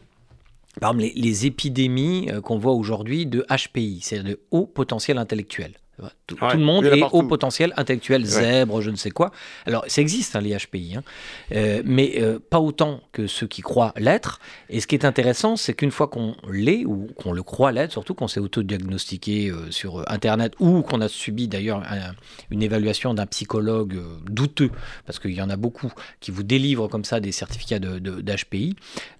par exemple, les, épidémies euh, qu'on voit aujourd'hui de HPI, c'est-à-dire de haut potentiel intellectuel. Tout, le monde est au potentiel intellectuel, zèbre, je ne sais quoi. Alors, ça existe, hein, les HPI, hein. euh, mais euh, pas autant que ceux qui croient l'être. Et ce qui est intéressant, c'est qu'une fois qu'on l'est, ou qu'on le croit l'être, surtout qu'on s'est auto-diagnostiqué euh, sur Internet, ou qu'on a subi d'ailleurs une évaluation d'un psychologue douteux, parce qu'il y en a beaucoup qui vous délivrent comme ça des certificats d'HPI, de, d'HPI,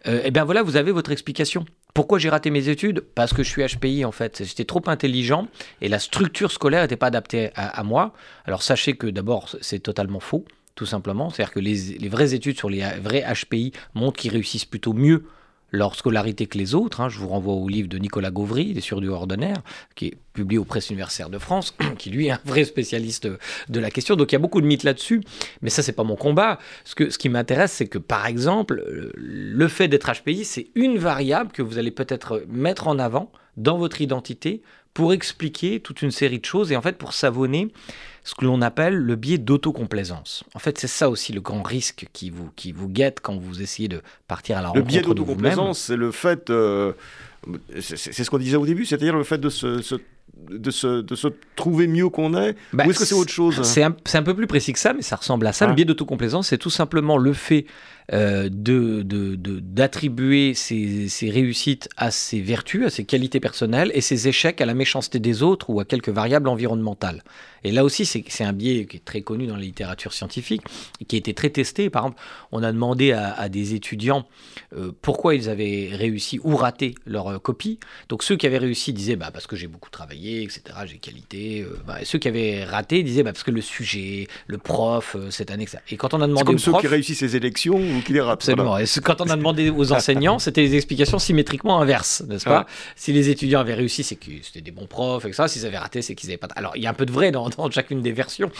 et bien voilà, vous avez votre explication. Pourquoi j'ai raté mes études? Parce que je suis HPI en fait. J'étais trop intelligent et la structure scolaire n'était pas adaptée à, moi. Alors sachez que d'abord c'est totalement faux, tout simplement. C'est-à-dire que les, les, vraies études sur les vrais HPI montrent qu'ils réussissent plutôt mieux leur scolarité que les autres. Hein. Je vous renvoie au livre de Nicolas Gauvry, Les du ordinaire, qui est publié aux presses universitaires de France, [COUGHS] qui lui est un vrai spécialiste de la question. Donc il y a beaucoup de mythes là-dessus, mais ça, c'est pas mon combat. Ce, que, ce qui m'intéresse, c'est que par exemple, le fait d'être HPI, c'est une variable que vous allez peut-être mettre en avant dans votre identité pour expliquer toute une série de choses et en fait pour savonner ce que l'on appelle le biais d'autocomplaisance. En fait, c'est ça aussi le grand risque qui vous, qui vous guette quand vous essayez de partir à la rencontre de vous-même. Le biais d'autocomplaisance, c'est le fait, euh, c'est ce qu'on disait au début, c'est-à-dire le fait de se, de se, de se, trouver mieux qu'on est bah, Ou est-ce que c'est autre chose? C'est un, un, peu plus précis que ça, mais ça ressemble à ça. Le biais d'autocomplaisance, c'est tout simplement le fait euh, d'attribuer de, ses, ses, réussites à ses vertus, à ses qualités personnelles, et ses échecs à la méchanceté des autres ou à quelques variables environnementales. Et là aussi, c'est un biais qui est très connu dans la littérature scientifique et qui a été très testé. Par exemple, on a demandé à, des étudiants euh, pourquoi ils avaient réussi ou raté leur euh, copie. Donc ceux qui avaient réussi disaient bah, parce que j'ai beaucoup travaillé, etc., j'ai qualité. Euh, bah, et ceux qui avaient raté disaient bah, parce que le sujet, le prof, cette année, ça. Et quand on a demandé comme ceux qui réussissent ces élections ou qui les ratent. Absolument. Et quand on a demandé aux enseignants, c'était des explications symétriquement inverses, n'est-ce pas Si les étudiants avaient réussi, c'est que c'était des bons profs, etc. S'ils avaient raté, c'est qu'ils n'avaient pas. Alors il y a un peu de vrai dans, dans chacune des versions.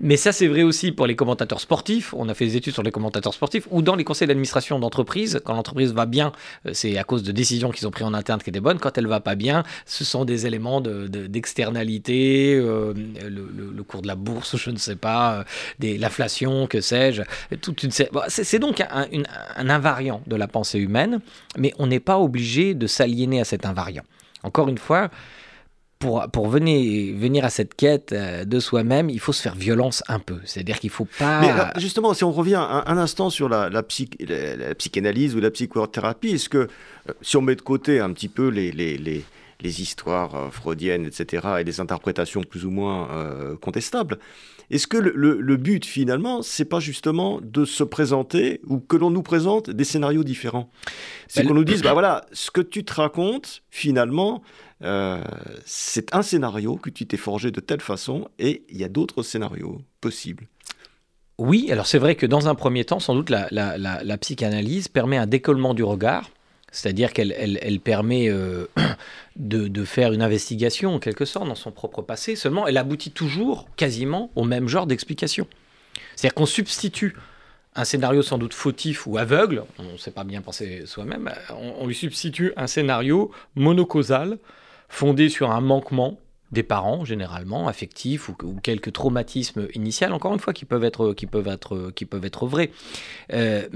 Mais ça, c'est vrai aussi pour les commentateurs sportifs. On a fait des études sur les commentateurs sportifs ou dans les conseils d'administration d'entreprise. Quand l'entreprise va bien, euh, c'est à cause de décisions qu'ils ont prises en interne qui étaient bonnes. Quand elle va pas bien, ce sont des éléments d'externalité, de, euh, le, cours de la bourse, je ne sais pas, euh, l'inflation, que sais-je. Toute une... c'est donc un, un invariant de la pensée humaine, mais on n'est pas obligé de s'aliéner à cet invariant. Encore une fois, pour, venir, à cette quête euh, de soi-même, il faut se faire violence un peu. C'est-à-dire qu'il faut pas. Mais justement, si on revient un, instant sur la, psychanalyse ou la psychothérapie, est-ce que euh, si on met de côté un petit peu les, histoires euh, freudiennes, etc., et les interprétations plus ou moins euh, contestables, est-ce que le, le, le, but finalement, c'est pas justement de se présenter ou que l'on nous présente des scénarios différents? C'est ben, qu'on nous dise, bah voilà, ce que tu te racontes finalement, euh, c'est un scénario que tu t'es forgé de telle façon et il y a d'autres scénarios possibles. Oui, alors c'est vrai que dans un premier temps, sans doute, la, la, la, la psychanalyse permet un décollement du regard, c'est-à-dire qu'elle elle, elle permet euh, [CLEARS THROAT] de, faire une investigation, en quelque sorte, dans son propre passé, seulement elle aboutit toujours quasiment au même genre d'explication. C'est-à-dire qu'on substitue un scénario sans doute fautif ou aveugle, on ne sait pas bien penser soi-même, on, lui substitue un scénario monocausal, fondé sur un manquement des parents, généralement, affectifs ou, ou, quelques traumatismes initiaux, encore une fois, qui peuvent être, qui peuvent être, qui peuvent être vrais. Euh,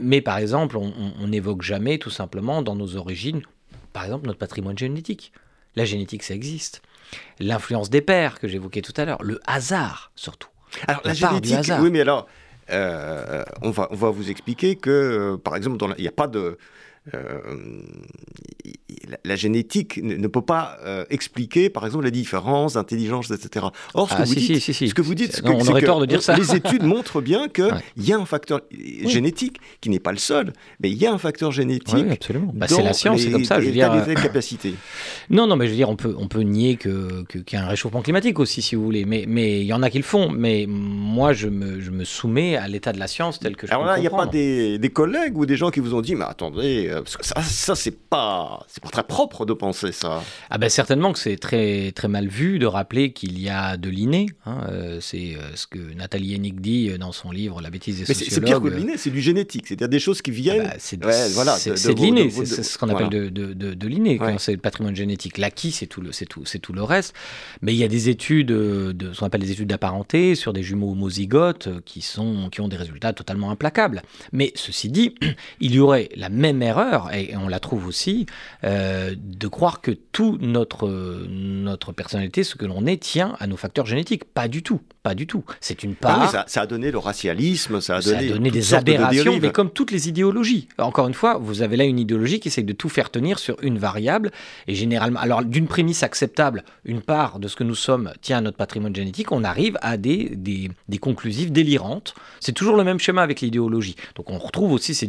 mais par exemple, on n'évoque jamais, tout simplement, dans nos origines, par exemple, notre patrimoine génétique. La génétique, ça existe. L'influence des pères, que j'évoquais tout à l'heure. Le hasard, surtout. Alors, la, la génétique, oui, mais alors, euh, on, va, on va vous expliquer que, euh, par exemple, il n'y a pas de la, la, génétique ne, ne, peut pas euh, expliquer, par exemple, la différence d'intelligence, etc. Or, ce que, ah, vous, dites, si, si, ce que vous dites, non, on aurait tort de dire ça. Les [LAUGHS] études montrent bien qu'il ouais. y a un facteur oui. génétique qui n'est pas le seul, mais il y a un facteur génétique. Oui, absolument. Bah, c'est la science, c'est comme ça. Je veux dire, les [COUGHS] capacités. Non, non, mais je veux dire, on peut, on peut nier que, y a un réchauffement climatique aussi, si vous voulez. Mais, mais il y en a qui le font. Mais moi, je me, je me soumets à l'état de la science tel que je Alors là, il n'y a pas des, des collègues ou des gens qui vous ont dit, mais attendez, parce que ça, ça c'est pas, c'est pas très propre de penser ça. Ah ben certainement que c'est très très mal vu de rappeler qu'il y a de l'inné. Hein, euh, c'est euh, ce que Nathalie Hennig dit dans son livre La bêtise des Mais sociologues. C'est pire que de l'inné, c'est du génétique, c'est-à-dire des choses qui viennent. Ah bah, c'est ouais, voilà, de, de, de l'inné, c'est ce qu'on appelle de, de, de l'inné ouais. c'est le patrimoine génétique. L'acquis, c'est tout le c'est tout c'est tout le reste. Mais il y a des études de ce qu'on appelle des études d'apparenté sur des jumeaux homozygotes qui sont qui ont des résultats totalement implacables. Mais ceci dit, [CLEARS THROAT] il y aurait la même erreur et on l'a trouve aussi, euh, de croire que tout notre, notre personnalité, ce que l'on est, tient à nos facteurs génétiques. Pas du tout, pas du tout. C'est une part. Ah oui, ça, ça, a donné le racialisme, ça a ça donné, a donné des aberrations, de mais comme toutes les idéologies. Encore une fois, vous avez là une idéologie qui essaie de tout faire tenir sur une variable, et généralement, alors d'une prémisse acceptable, une part de ce que nous sommes tient à notre patrimoine génétique, on arrive à des, des, des conclusives délirantes. C'est toujours le même schéma avec l'idéologie. Donc on retrouve aussi ces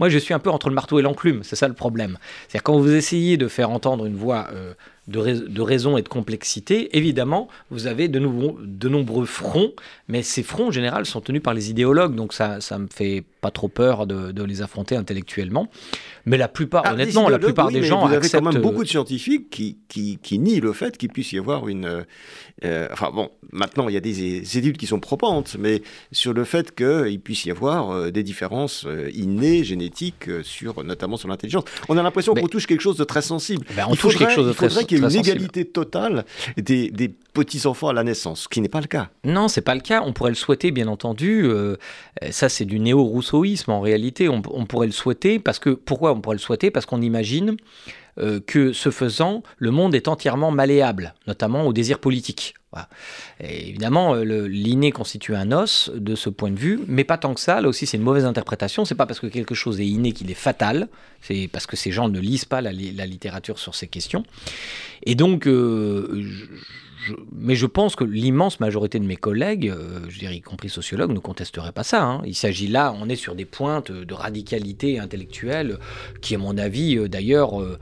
Moi, je suis un peu entre le marteau et l'enclume, c'est ça le problème. C'est-à-dire quand vous essayez de faire entendre une voix euh, de, rais de, raison et de complexité, évidemment, vous avez de, nouveau, de nombreux fronts, mais ces fronts en général sont tenus par les idéologues, donc ça ça me fait pas trop peur de, de les affronter intellectuellement. Mais la plupart, ah, honnêtement, la plupart oui, des gens vous avez acceptent... quand même beaucoup de scientifiques qui, qui, qui nient le fait qu'il puisse y avoir une... Euh, enfin bon, maintenant il y a des, des études qui sont probantes, mais sur le fait qu'il puisse y avoir euh, des différences euh, innées, génétiques, euh, sur, notamment sur l'intelligence. On a l'impression qu'on touche quelque chose de très sensible. Ben, on il touche faudrait, quelque chose de il une égalité totale des, des petits-enfants à la naissance, ce qui n'est pas le cas. Non, c'est pas le cas. On pourrait le souhaiter, bien entendu. Euh, ça, c'est du néo-rousseauisme en réalité. On, on, pourrait le souhaiter parce que. Pourquoi on pourrait le souhaiter? Parce qu'on imagine euh, que, ce faisant, le monde est entièrement malléable, notamment au désir politique. Voilà. Évidemment, euh, l'inné constitue un os de ce point de vue, mais pas tant que ça. Là aussi, c'est une mauvaise interprétation. C'est pas parce que quelque chose est inné qu'il est fatal. C'est parce que ces gens ne lisent pas la, littérature sur ces questions. Et donc, euh, mais je pense que l'immense majorité de mes collègues, euh, je dirais y compris sociologues, ne contesteraient pas ça. Hein. Il s'agit là, on est sur des pointes de radicalité intellectuelle qui, à mon avis, euh, d'ailleurs, euh,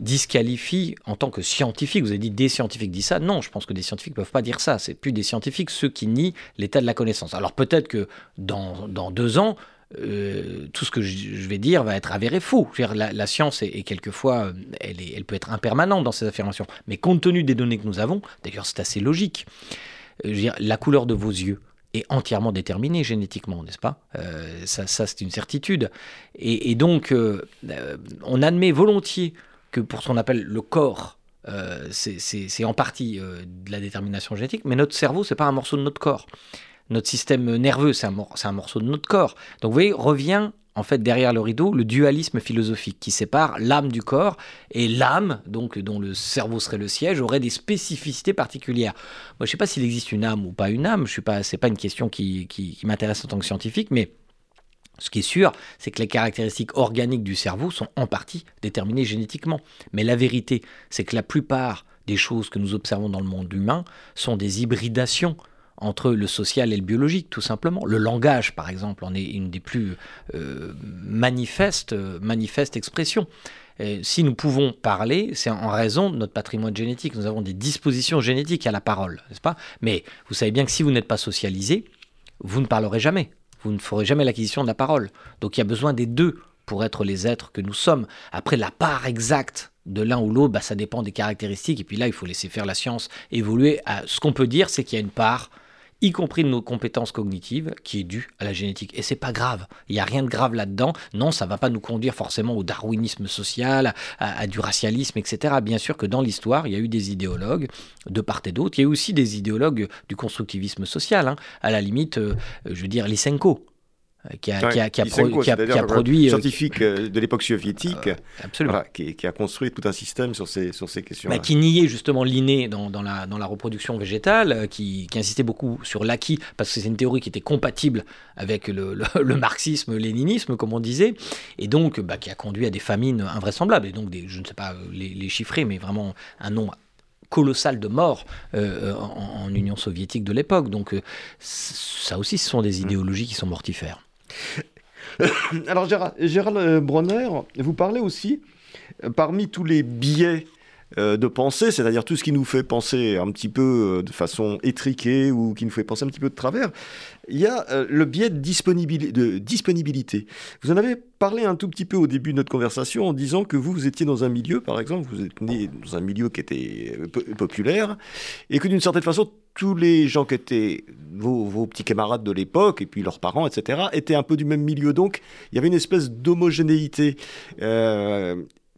disqualifient en tant que scientifique. Vous avez dit des scientifiques disent ça. Non, je pense que des scientifiques ne peuvent pas dire ça. C'est plus des scientifiques ceux qui nient l'état de la connaissance. Alors peut-être que dans deux ans, euh, tout ce que je vais dire va être avéré faux. La, science est, quelquefois, elle, est, elle, peut être impermanente dans ses affirmations. Mais compte tenu des données que nous avons, d'ailleurs c'est assez logique, euh, la couleur de vos yeux est entièrement déterminée génétiquement, n'est-ce pas? Euh, Ça, c'est une certitude. Et, donc, euh, on admet volontiers que pour ce qu'on appelle le corps, euh, c'est en partie de la détermination génétique, mais notre cerveau, c'est pas un morceau de notre corps notre système nerveux, c'est un, morceau de notre corps. Donc vous voyez, revient en fait derrière le rideau le dualisme philosophique qui sépare l'âme du corps et l'âme, donc dont le cerveau serait le siège, aurait des spécificités particulières. Moi, je ne sais pas s'il existe une âme ou pas une âme. Je suis pas, une question qui m'intéresse en tant que scientifique, mais ce qui est sûr, c'est que les caractéristiques organiques du cerveau sont en partie déterminées génétiquement. Mais la vérité, c'est que la plupart des choses que nous observons dans le monde humain sont des hybridations entre le social et le biologique, tout simplement. Le langage, par exemple, en est une des plus euh, manifestes, expressions. si nous pouvons parler, c'est en raison de notre patrimoine génétique. Nous avons des dispositions génétiques à la parole, n'est-ce pas? Mais vous savez bien que si vous n'êtes pas socialisé, vous ne parlerez jamais. Vous ne ferez jamais l'acquisition de la parole. Donc il y a besoin des deux pour être les êtres que nous sommes. Après, la part exacte de l'un ou l'autre, bah, ça dépend des caractéristiques. Et puis là, il faut laisser faire la science évoluer. Ce qu'on peut dire, c'est qu'il y a une part y compris de nos compétences cognitives, qui est due à la génétique. Et c'est pas grave. Il n'y a rien de grave là-dedans. Non, ça va pas nous conduire forcément au darwinisme social, à, du racialisme, etc. Bien sûr que dans l'histoire, il y a eu des idéologues de part et d'autre. Il y a eu aussi des idéologues du constructivisme social. Hein. À la limite, euh, je veux dire, Lysenko, qui a, qui a, produit. scientifique euh, de l'époque soviétique, euh, qui, a construit tout un système sur ces, sur ces questions. Bah, qui niait justement l'inné dans, dans, la, dans la reproduction végétale, euh, qui, qui insistait beaucoup sur l'acquis, parce que c'est une théorie qui était compatible avec le, [LAUGHS] le, marxisme, léninisme, comme on disait, et donc bah, qui a conduit à des famines invraisemblables, et donc des, je ne sais pas les, les chiffrer, mais vraiment un nombre colossal de morts en, en, Union soviétique de l'époque. Donc ça aussi, ce sont des mmh. idéologies qui sont mortifères. [COUGHS] Alors Gérald, Bronner, vous parlez aussi, euh, parmi tous les biais euh, de pensée, c'est-à-dire tout ce qui nous fait penser un petit peu euh, de façon étriquée ou qui nous fait penser un petit peu de travers, il y a le biais de, disponibilité. Vous en avez parlé un tout petit peu au début de notre conversation en disant que vous, vous étiez dans un milieu, par exemple, vous êtes né dans un milieu qui était populaire et que d'une certaine façon, tous les gens qui étaient vos, petits camarades de l'époque, et puis leurs parents, etc., étaient un peu du même milieu. Donc, il y avait une espèce d'homogénéité.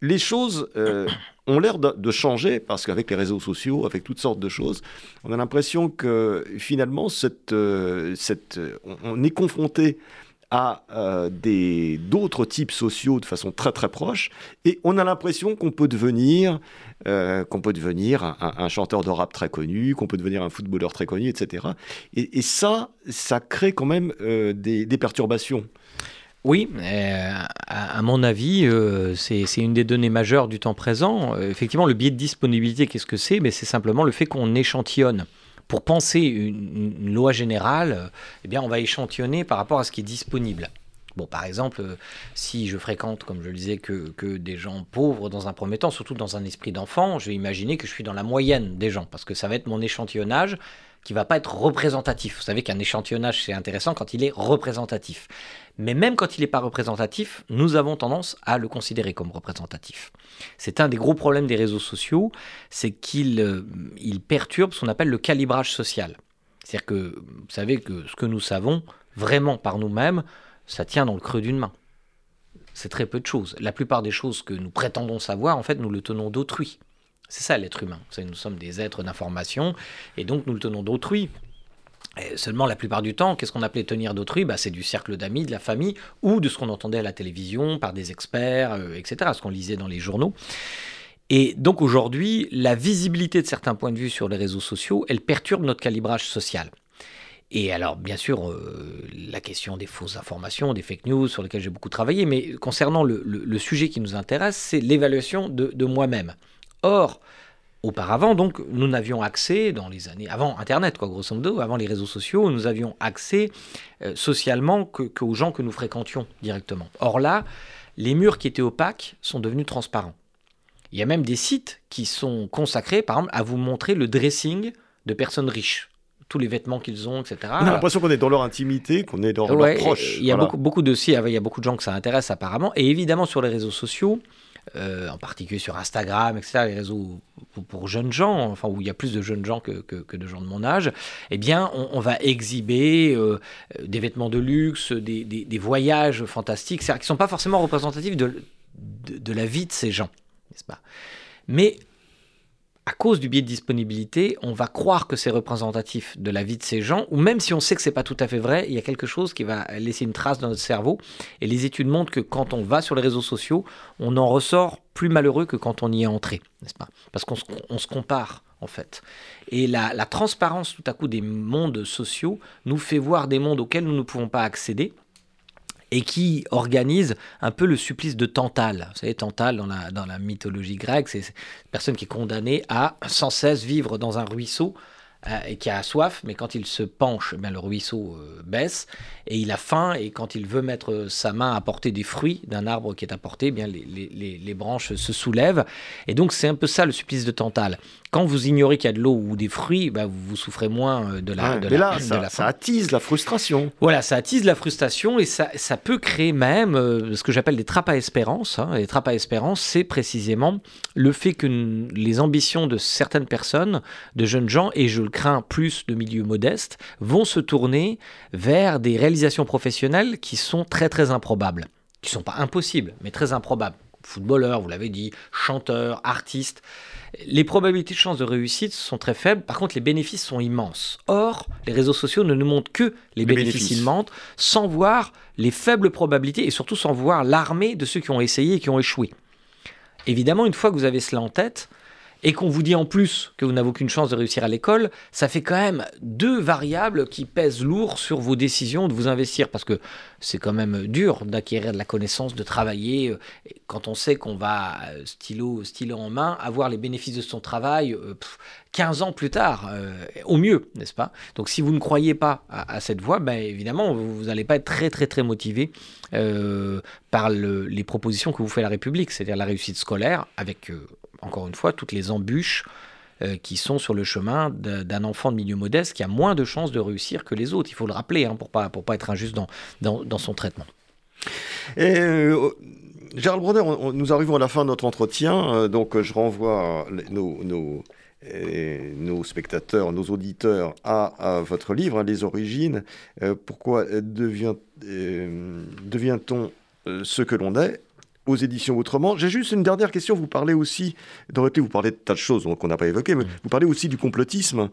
Euh, les choses euh, ont l'air de, changer, parce qu'avec les réseaux sociaux, avec toutes sortes de choses, on a l'impression que finalement, euh, cette, on est confronté à euh, d'autres types sociaux de façon très très proche, et on a l'impression qu'on peut devenir euh, qu'on peut devenir un, chanteur de rap très connu, qu'on peut devenir un footballeur très connu, etc. Et, ça, ça crée quand même euh, des, perturbations. Oui, à, mon avis, c'est une des données majeures du temps présent. effectivement, le biais de disponibilité, qu'est-ce que c'est? C'est simplement le fait qu'on échantillonne pour penser une, loi générale, eh bien, on va échantillonner par rapport à ce qui est disponible. Bon, par exemple, euh, si je fréquente, comme je le disais, que, que, des gens pauvres dans un premier temps, surtout dans un esprit d'enfant, je vais imaginer que je suis dans la moyenne des gens, parce que ça va être mon échantillonnage qui va pas être représentatif. Vous savez qu'un échantillonnage, c'est intéressant quand il est représentatif. Mais même quand il n'est pas représentatif, nous avons tendance à le considérer comme représentatif. C'est un des gros problèmes des réseaux sociaux, c'est qu'ils euh, perturbent ce qu'on appelle le calibrage social. C'est-à-dire que vous savez que ce que nous savons vraiment par nous-mêmes, ça tient dans le creux d'une main. C'est très peu de choses. La plupart des choses que nous prétendons savoir, en fait, nous le tenons d'autrui. C'est ça l'être humain. Nous sommes des êtres d'information et donc nous le tenons d'autrui. Seulement la plupart du temps, qu'est-ce qu'on appelait tenir d'autrui? Bah, C'est du cercle d'amis, de la famille ou de ce qu'on entendait à la télévision par des experts, euh, etc., ce qu'on lisait dans les journaux. Et donc aujourd'hui, la visibilité de certains points de vue sur les réseaux sociaux, elle perturbe notre calibrage social. Et alors, bien sûr, euh, la question des fausses informations, des fake news, sur lesquelles j'ai beaucoup travaillé, mais concernant le, sujet qui nous intéresse, c'est l'évaluation de moi-même. Or, auparavant, donc, nous n'avions accès, dans les années avant Internet, quoi, grosso modo, avant les réseaux sociaux, nous avions accès euh, socialement qu'aux gens que nous fréquentions directement. Or là, les murs qui étaient opaques sont devenus transparents. Il y a même des sites qui sont consacrés, par exemple, à vous montrer le dressing de personnes riches tous les vêtements qu'ils ont, etc. On a l'impression qu'on est dans leur intimité, qu'on est dans leur proche. Il y a beaucoup, beaucoup de il y a beaucoup de gens que ça intéresse apparemment, et évidemment sur les réseaux sociaux, euh, en particulier sur Instagram, etc., les réseaux pour, jeunes gens, enfin où il y a plus de jeunes gens que, que, de gens de mon âge, eh bien, on, va exhiber euh, des vêtements de luxe, des, des, voyages fantastiques, qui ne sont pas forcément représentatifs de, de, la vie de ces gens, n'est-ce pas? Mais à cause du biais de disponibilité, on va croire que c'est représentatif de la vie de ces gens, ou même si on sait que c'est pas tout à fait vrai, il y a quelque chose qui va laisser une trace dans notre cerveau. Et les études montrent que quand on va sur les réseaux sociaux, on en ressort plus malheureux que quand on y est entré, n'est-ce pas? Parce qu'on se, compare en fait. Et la, la transparence tout à coup des mondes sociaux nous fait voir des mondes auxquels nous ne pouvons pas accéder et qui organise un peu le supplice de Tantale. Vous savez, Tantale, dans la, dans la mythologie grecque, c'est une personne qui est condamnée à sans cesse vivre dans un ruisseau euh, et qui a soif, mais quand il se penche, eh le ruisseau euh, baisse et il a faim. Et quand il veut mettre sa main à porter des fruits d'un arbre qui est à porter, eh bien les, les, les, branches se soulèvent. Et donc c'est un peu ça le supplice de Tantale quand vous ignorez qu'il y a de l'eau ou des fruits, bah, vous souffrez moins euh, de la, de mais là, ça, attise la frustration. Voilà, ça attise la frustration et ça, ça peut créer même euh, ce que j'appelle des trappes à espérance. Hein. Les trappes à espérance, c'est précisément le fait que les ambitions de certaines personnes, de jeunes gens, et je le crains plus de milieux modestes, vont se tourner vers des réalisations professionnelles qui sont très très improbables. Qui ne sont pas impossibles, mais très improbables. Footballeur, vous l'avez dit, chanteur, artiste les probabilités de chance de réussite sont très faibles, par contre les bénéfices sont immenses. Or, les réseaux sociaux ne nous montrent que les, bénéfices, immenses, sans voir les faibles probabilités et surtout sans voir l'armée de ceux qui ont essayé et qui ont échoué. Évidemment, une fois que vous avez cela en tête, et qu'on vous dit en plus que vous n'avez aucune chance de réussir à l'école, ça fait quand même deux variables qui pèsent lourd sur vos décisions de vous investir. Parce que c'est quand même dur d'acquérir de la connaissance, de travailler euh, quand on sait qu'on va euh, stylo, stylo en main avoir les bénéfices de son travail 15 euh, ans plus tard, au mieux, n'est-ce pas? Donc si vous ne croyez pas à, cette voie, ben, évidemment, vous n'allez pas être très très très motivé par les propositions que vous fait la République, c'est-à-dire la réussite scolaire avec encore une fois, toutes les embûches euh, qui sont sur le chemin d'un enfant de milieu modeste qui a moins de chances de réussir que les autres. Il faut le rappeler hein, pour pas pour pas être injuste dans, dans, son traitement. Et, euh, Gérald Bronner, nous arrivons à la fin de notre entretien, euh, donc je renvoie nos, nos, nos, spectateurs, nos auditeurs à, votre livre, hein, Les Origines. pourquoi devient, devient-on ce que l'on est? Aux éditions Autrement. J'ai juste une dernière question. Vous parlez aussi, Dorothée, vous parlez de tas de choses qu'on n'a pas évoquées, mais vous parlez aussi du complotisme,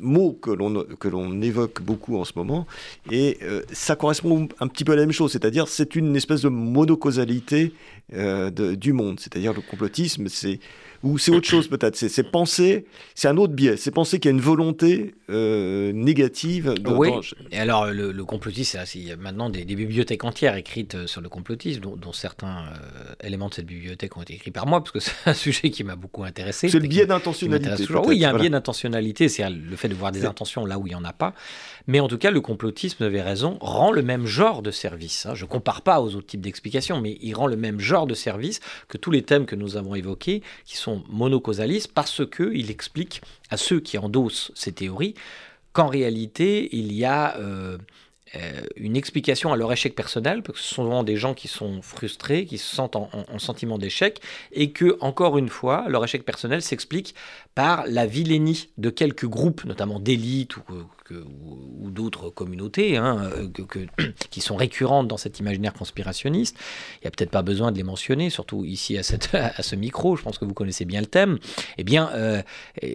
mot que l'on, que l'on évoque beaucoup en ce moment. Et euh, ça correspond un petit peu à la même chose, c'est-à-dire c'est une espèce de monocausalité euh, du monde. C'est-à-dire le complotisme, c'est ou c'est autre chose peut-être C'est penser, c'est un autre biais, c'est penser qu'il y a une volonté euh, négative. De, oui, et alors le, le complotisme, il y a maintenant des, bibliothèques entières écrites euh, sur le complotisme, dont, certains euh, éléments de cette bibliothèque ont été écrits par moi, parce que c'est un [LAUGHS] sujet qui m'a beaucoup intéressé. C'est le biais d'intentionnalité. Oui, il y a un biais d'intentionnalité, c'est le fait de voir des intentions là où il n'y en a pas. Mais en tout cas, le complotisme, vous avez raison, rend le même genre de service. Hein. Je ne compare pas aux autres types d'explications, mais il rend le même genre de service que tous les thèmes que nous avons évoqués, qui sont monocausalistes, parce qu'il explique à ceux qui endossent ces théories qu'en réalité, il y a... Euh, euh, une explication à leur échec personnel, parce que ce sont souvent des gens qui sont frustrés, qui se sentent en, en sentiment d'échec, et que, encore une fois, leur échec personnel s'explique par la vilainie de quelques groupes, notamment d'élite ou, ou, d'autres communautés, hein, [CLEARS THROAT] qui sont récurrentes dans cet imaginaire conspirationniste. Il n'y a peut-être pas besoin de les mentionner, surtout ici [LAUGHS] à, ce micro, je pense que vous connaissez bien le thème. Eh bien, euh,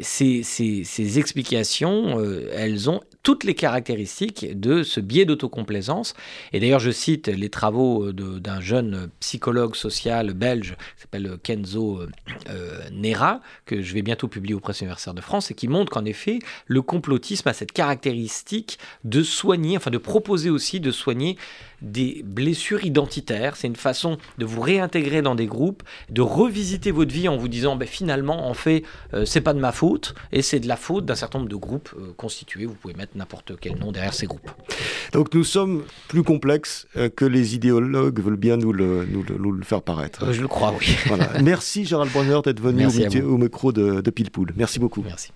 ces, explications, euh, elles ont toutes les caractéristiques de ce biais d'autocomplaisance. Et d'ailleurs, je cite les travaux d'un jeune psychologue social belge qui s'appelle Kenzo euh, Nera, que je vais bientôt publier au Presse universitaire de France et qui montre qu'en effet, le complotisme a cette caractéristique de soigner, enfin de proposer aussi de soigner des blessures identitaires. C'est une façon de vous réintégrer dans des groupes, de revisiter votre vie en vous disant ben, finalement, en fait, euh, c'est pas de ma faute et c'est de la faute d'un certain nombre de groupes euh, constitués. Vous pouvez mettre n'importe quel nom derrière ces groupes. Donc nous sommes plus complexes euh, que les idéologues veulent bien nous le, nous le, faire paraître. je le crois, oui. Merci Gérald Bonheur d'être venu au, micro de, de Pilpoul. Merci beaucoup. Merci.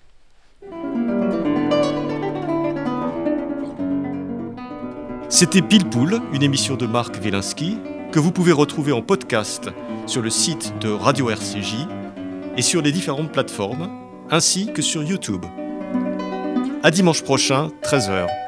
C'était Pile Poule, une émission de Marc Wielinski, que vous pouvez retrouver en podcast sur le site de Radio RCJ et sur les différentes plateformes, ainsi que sur YouTube. À dimanche prochain, 13h.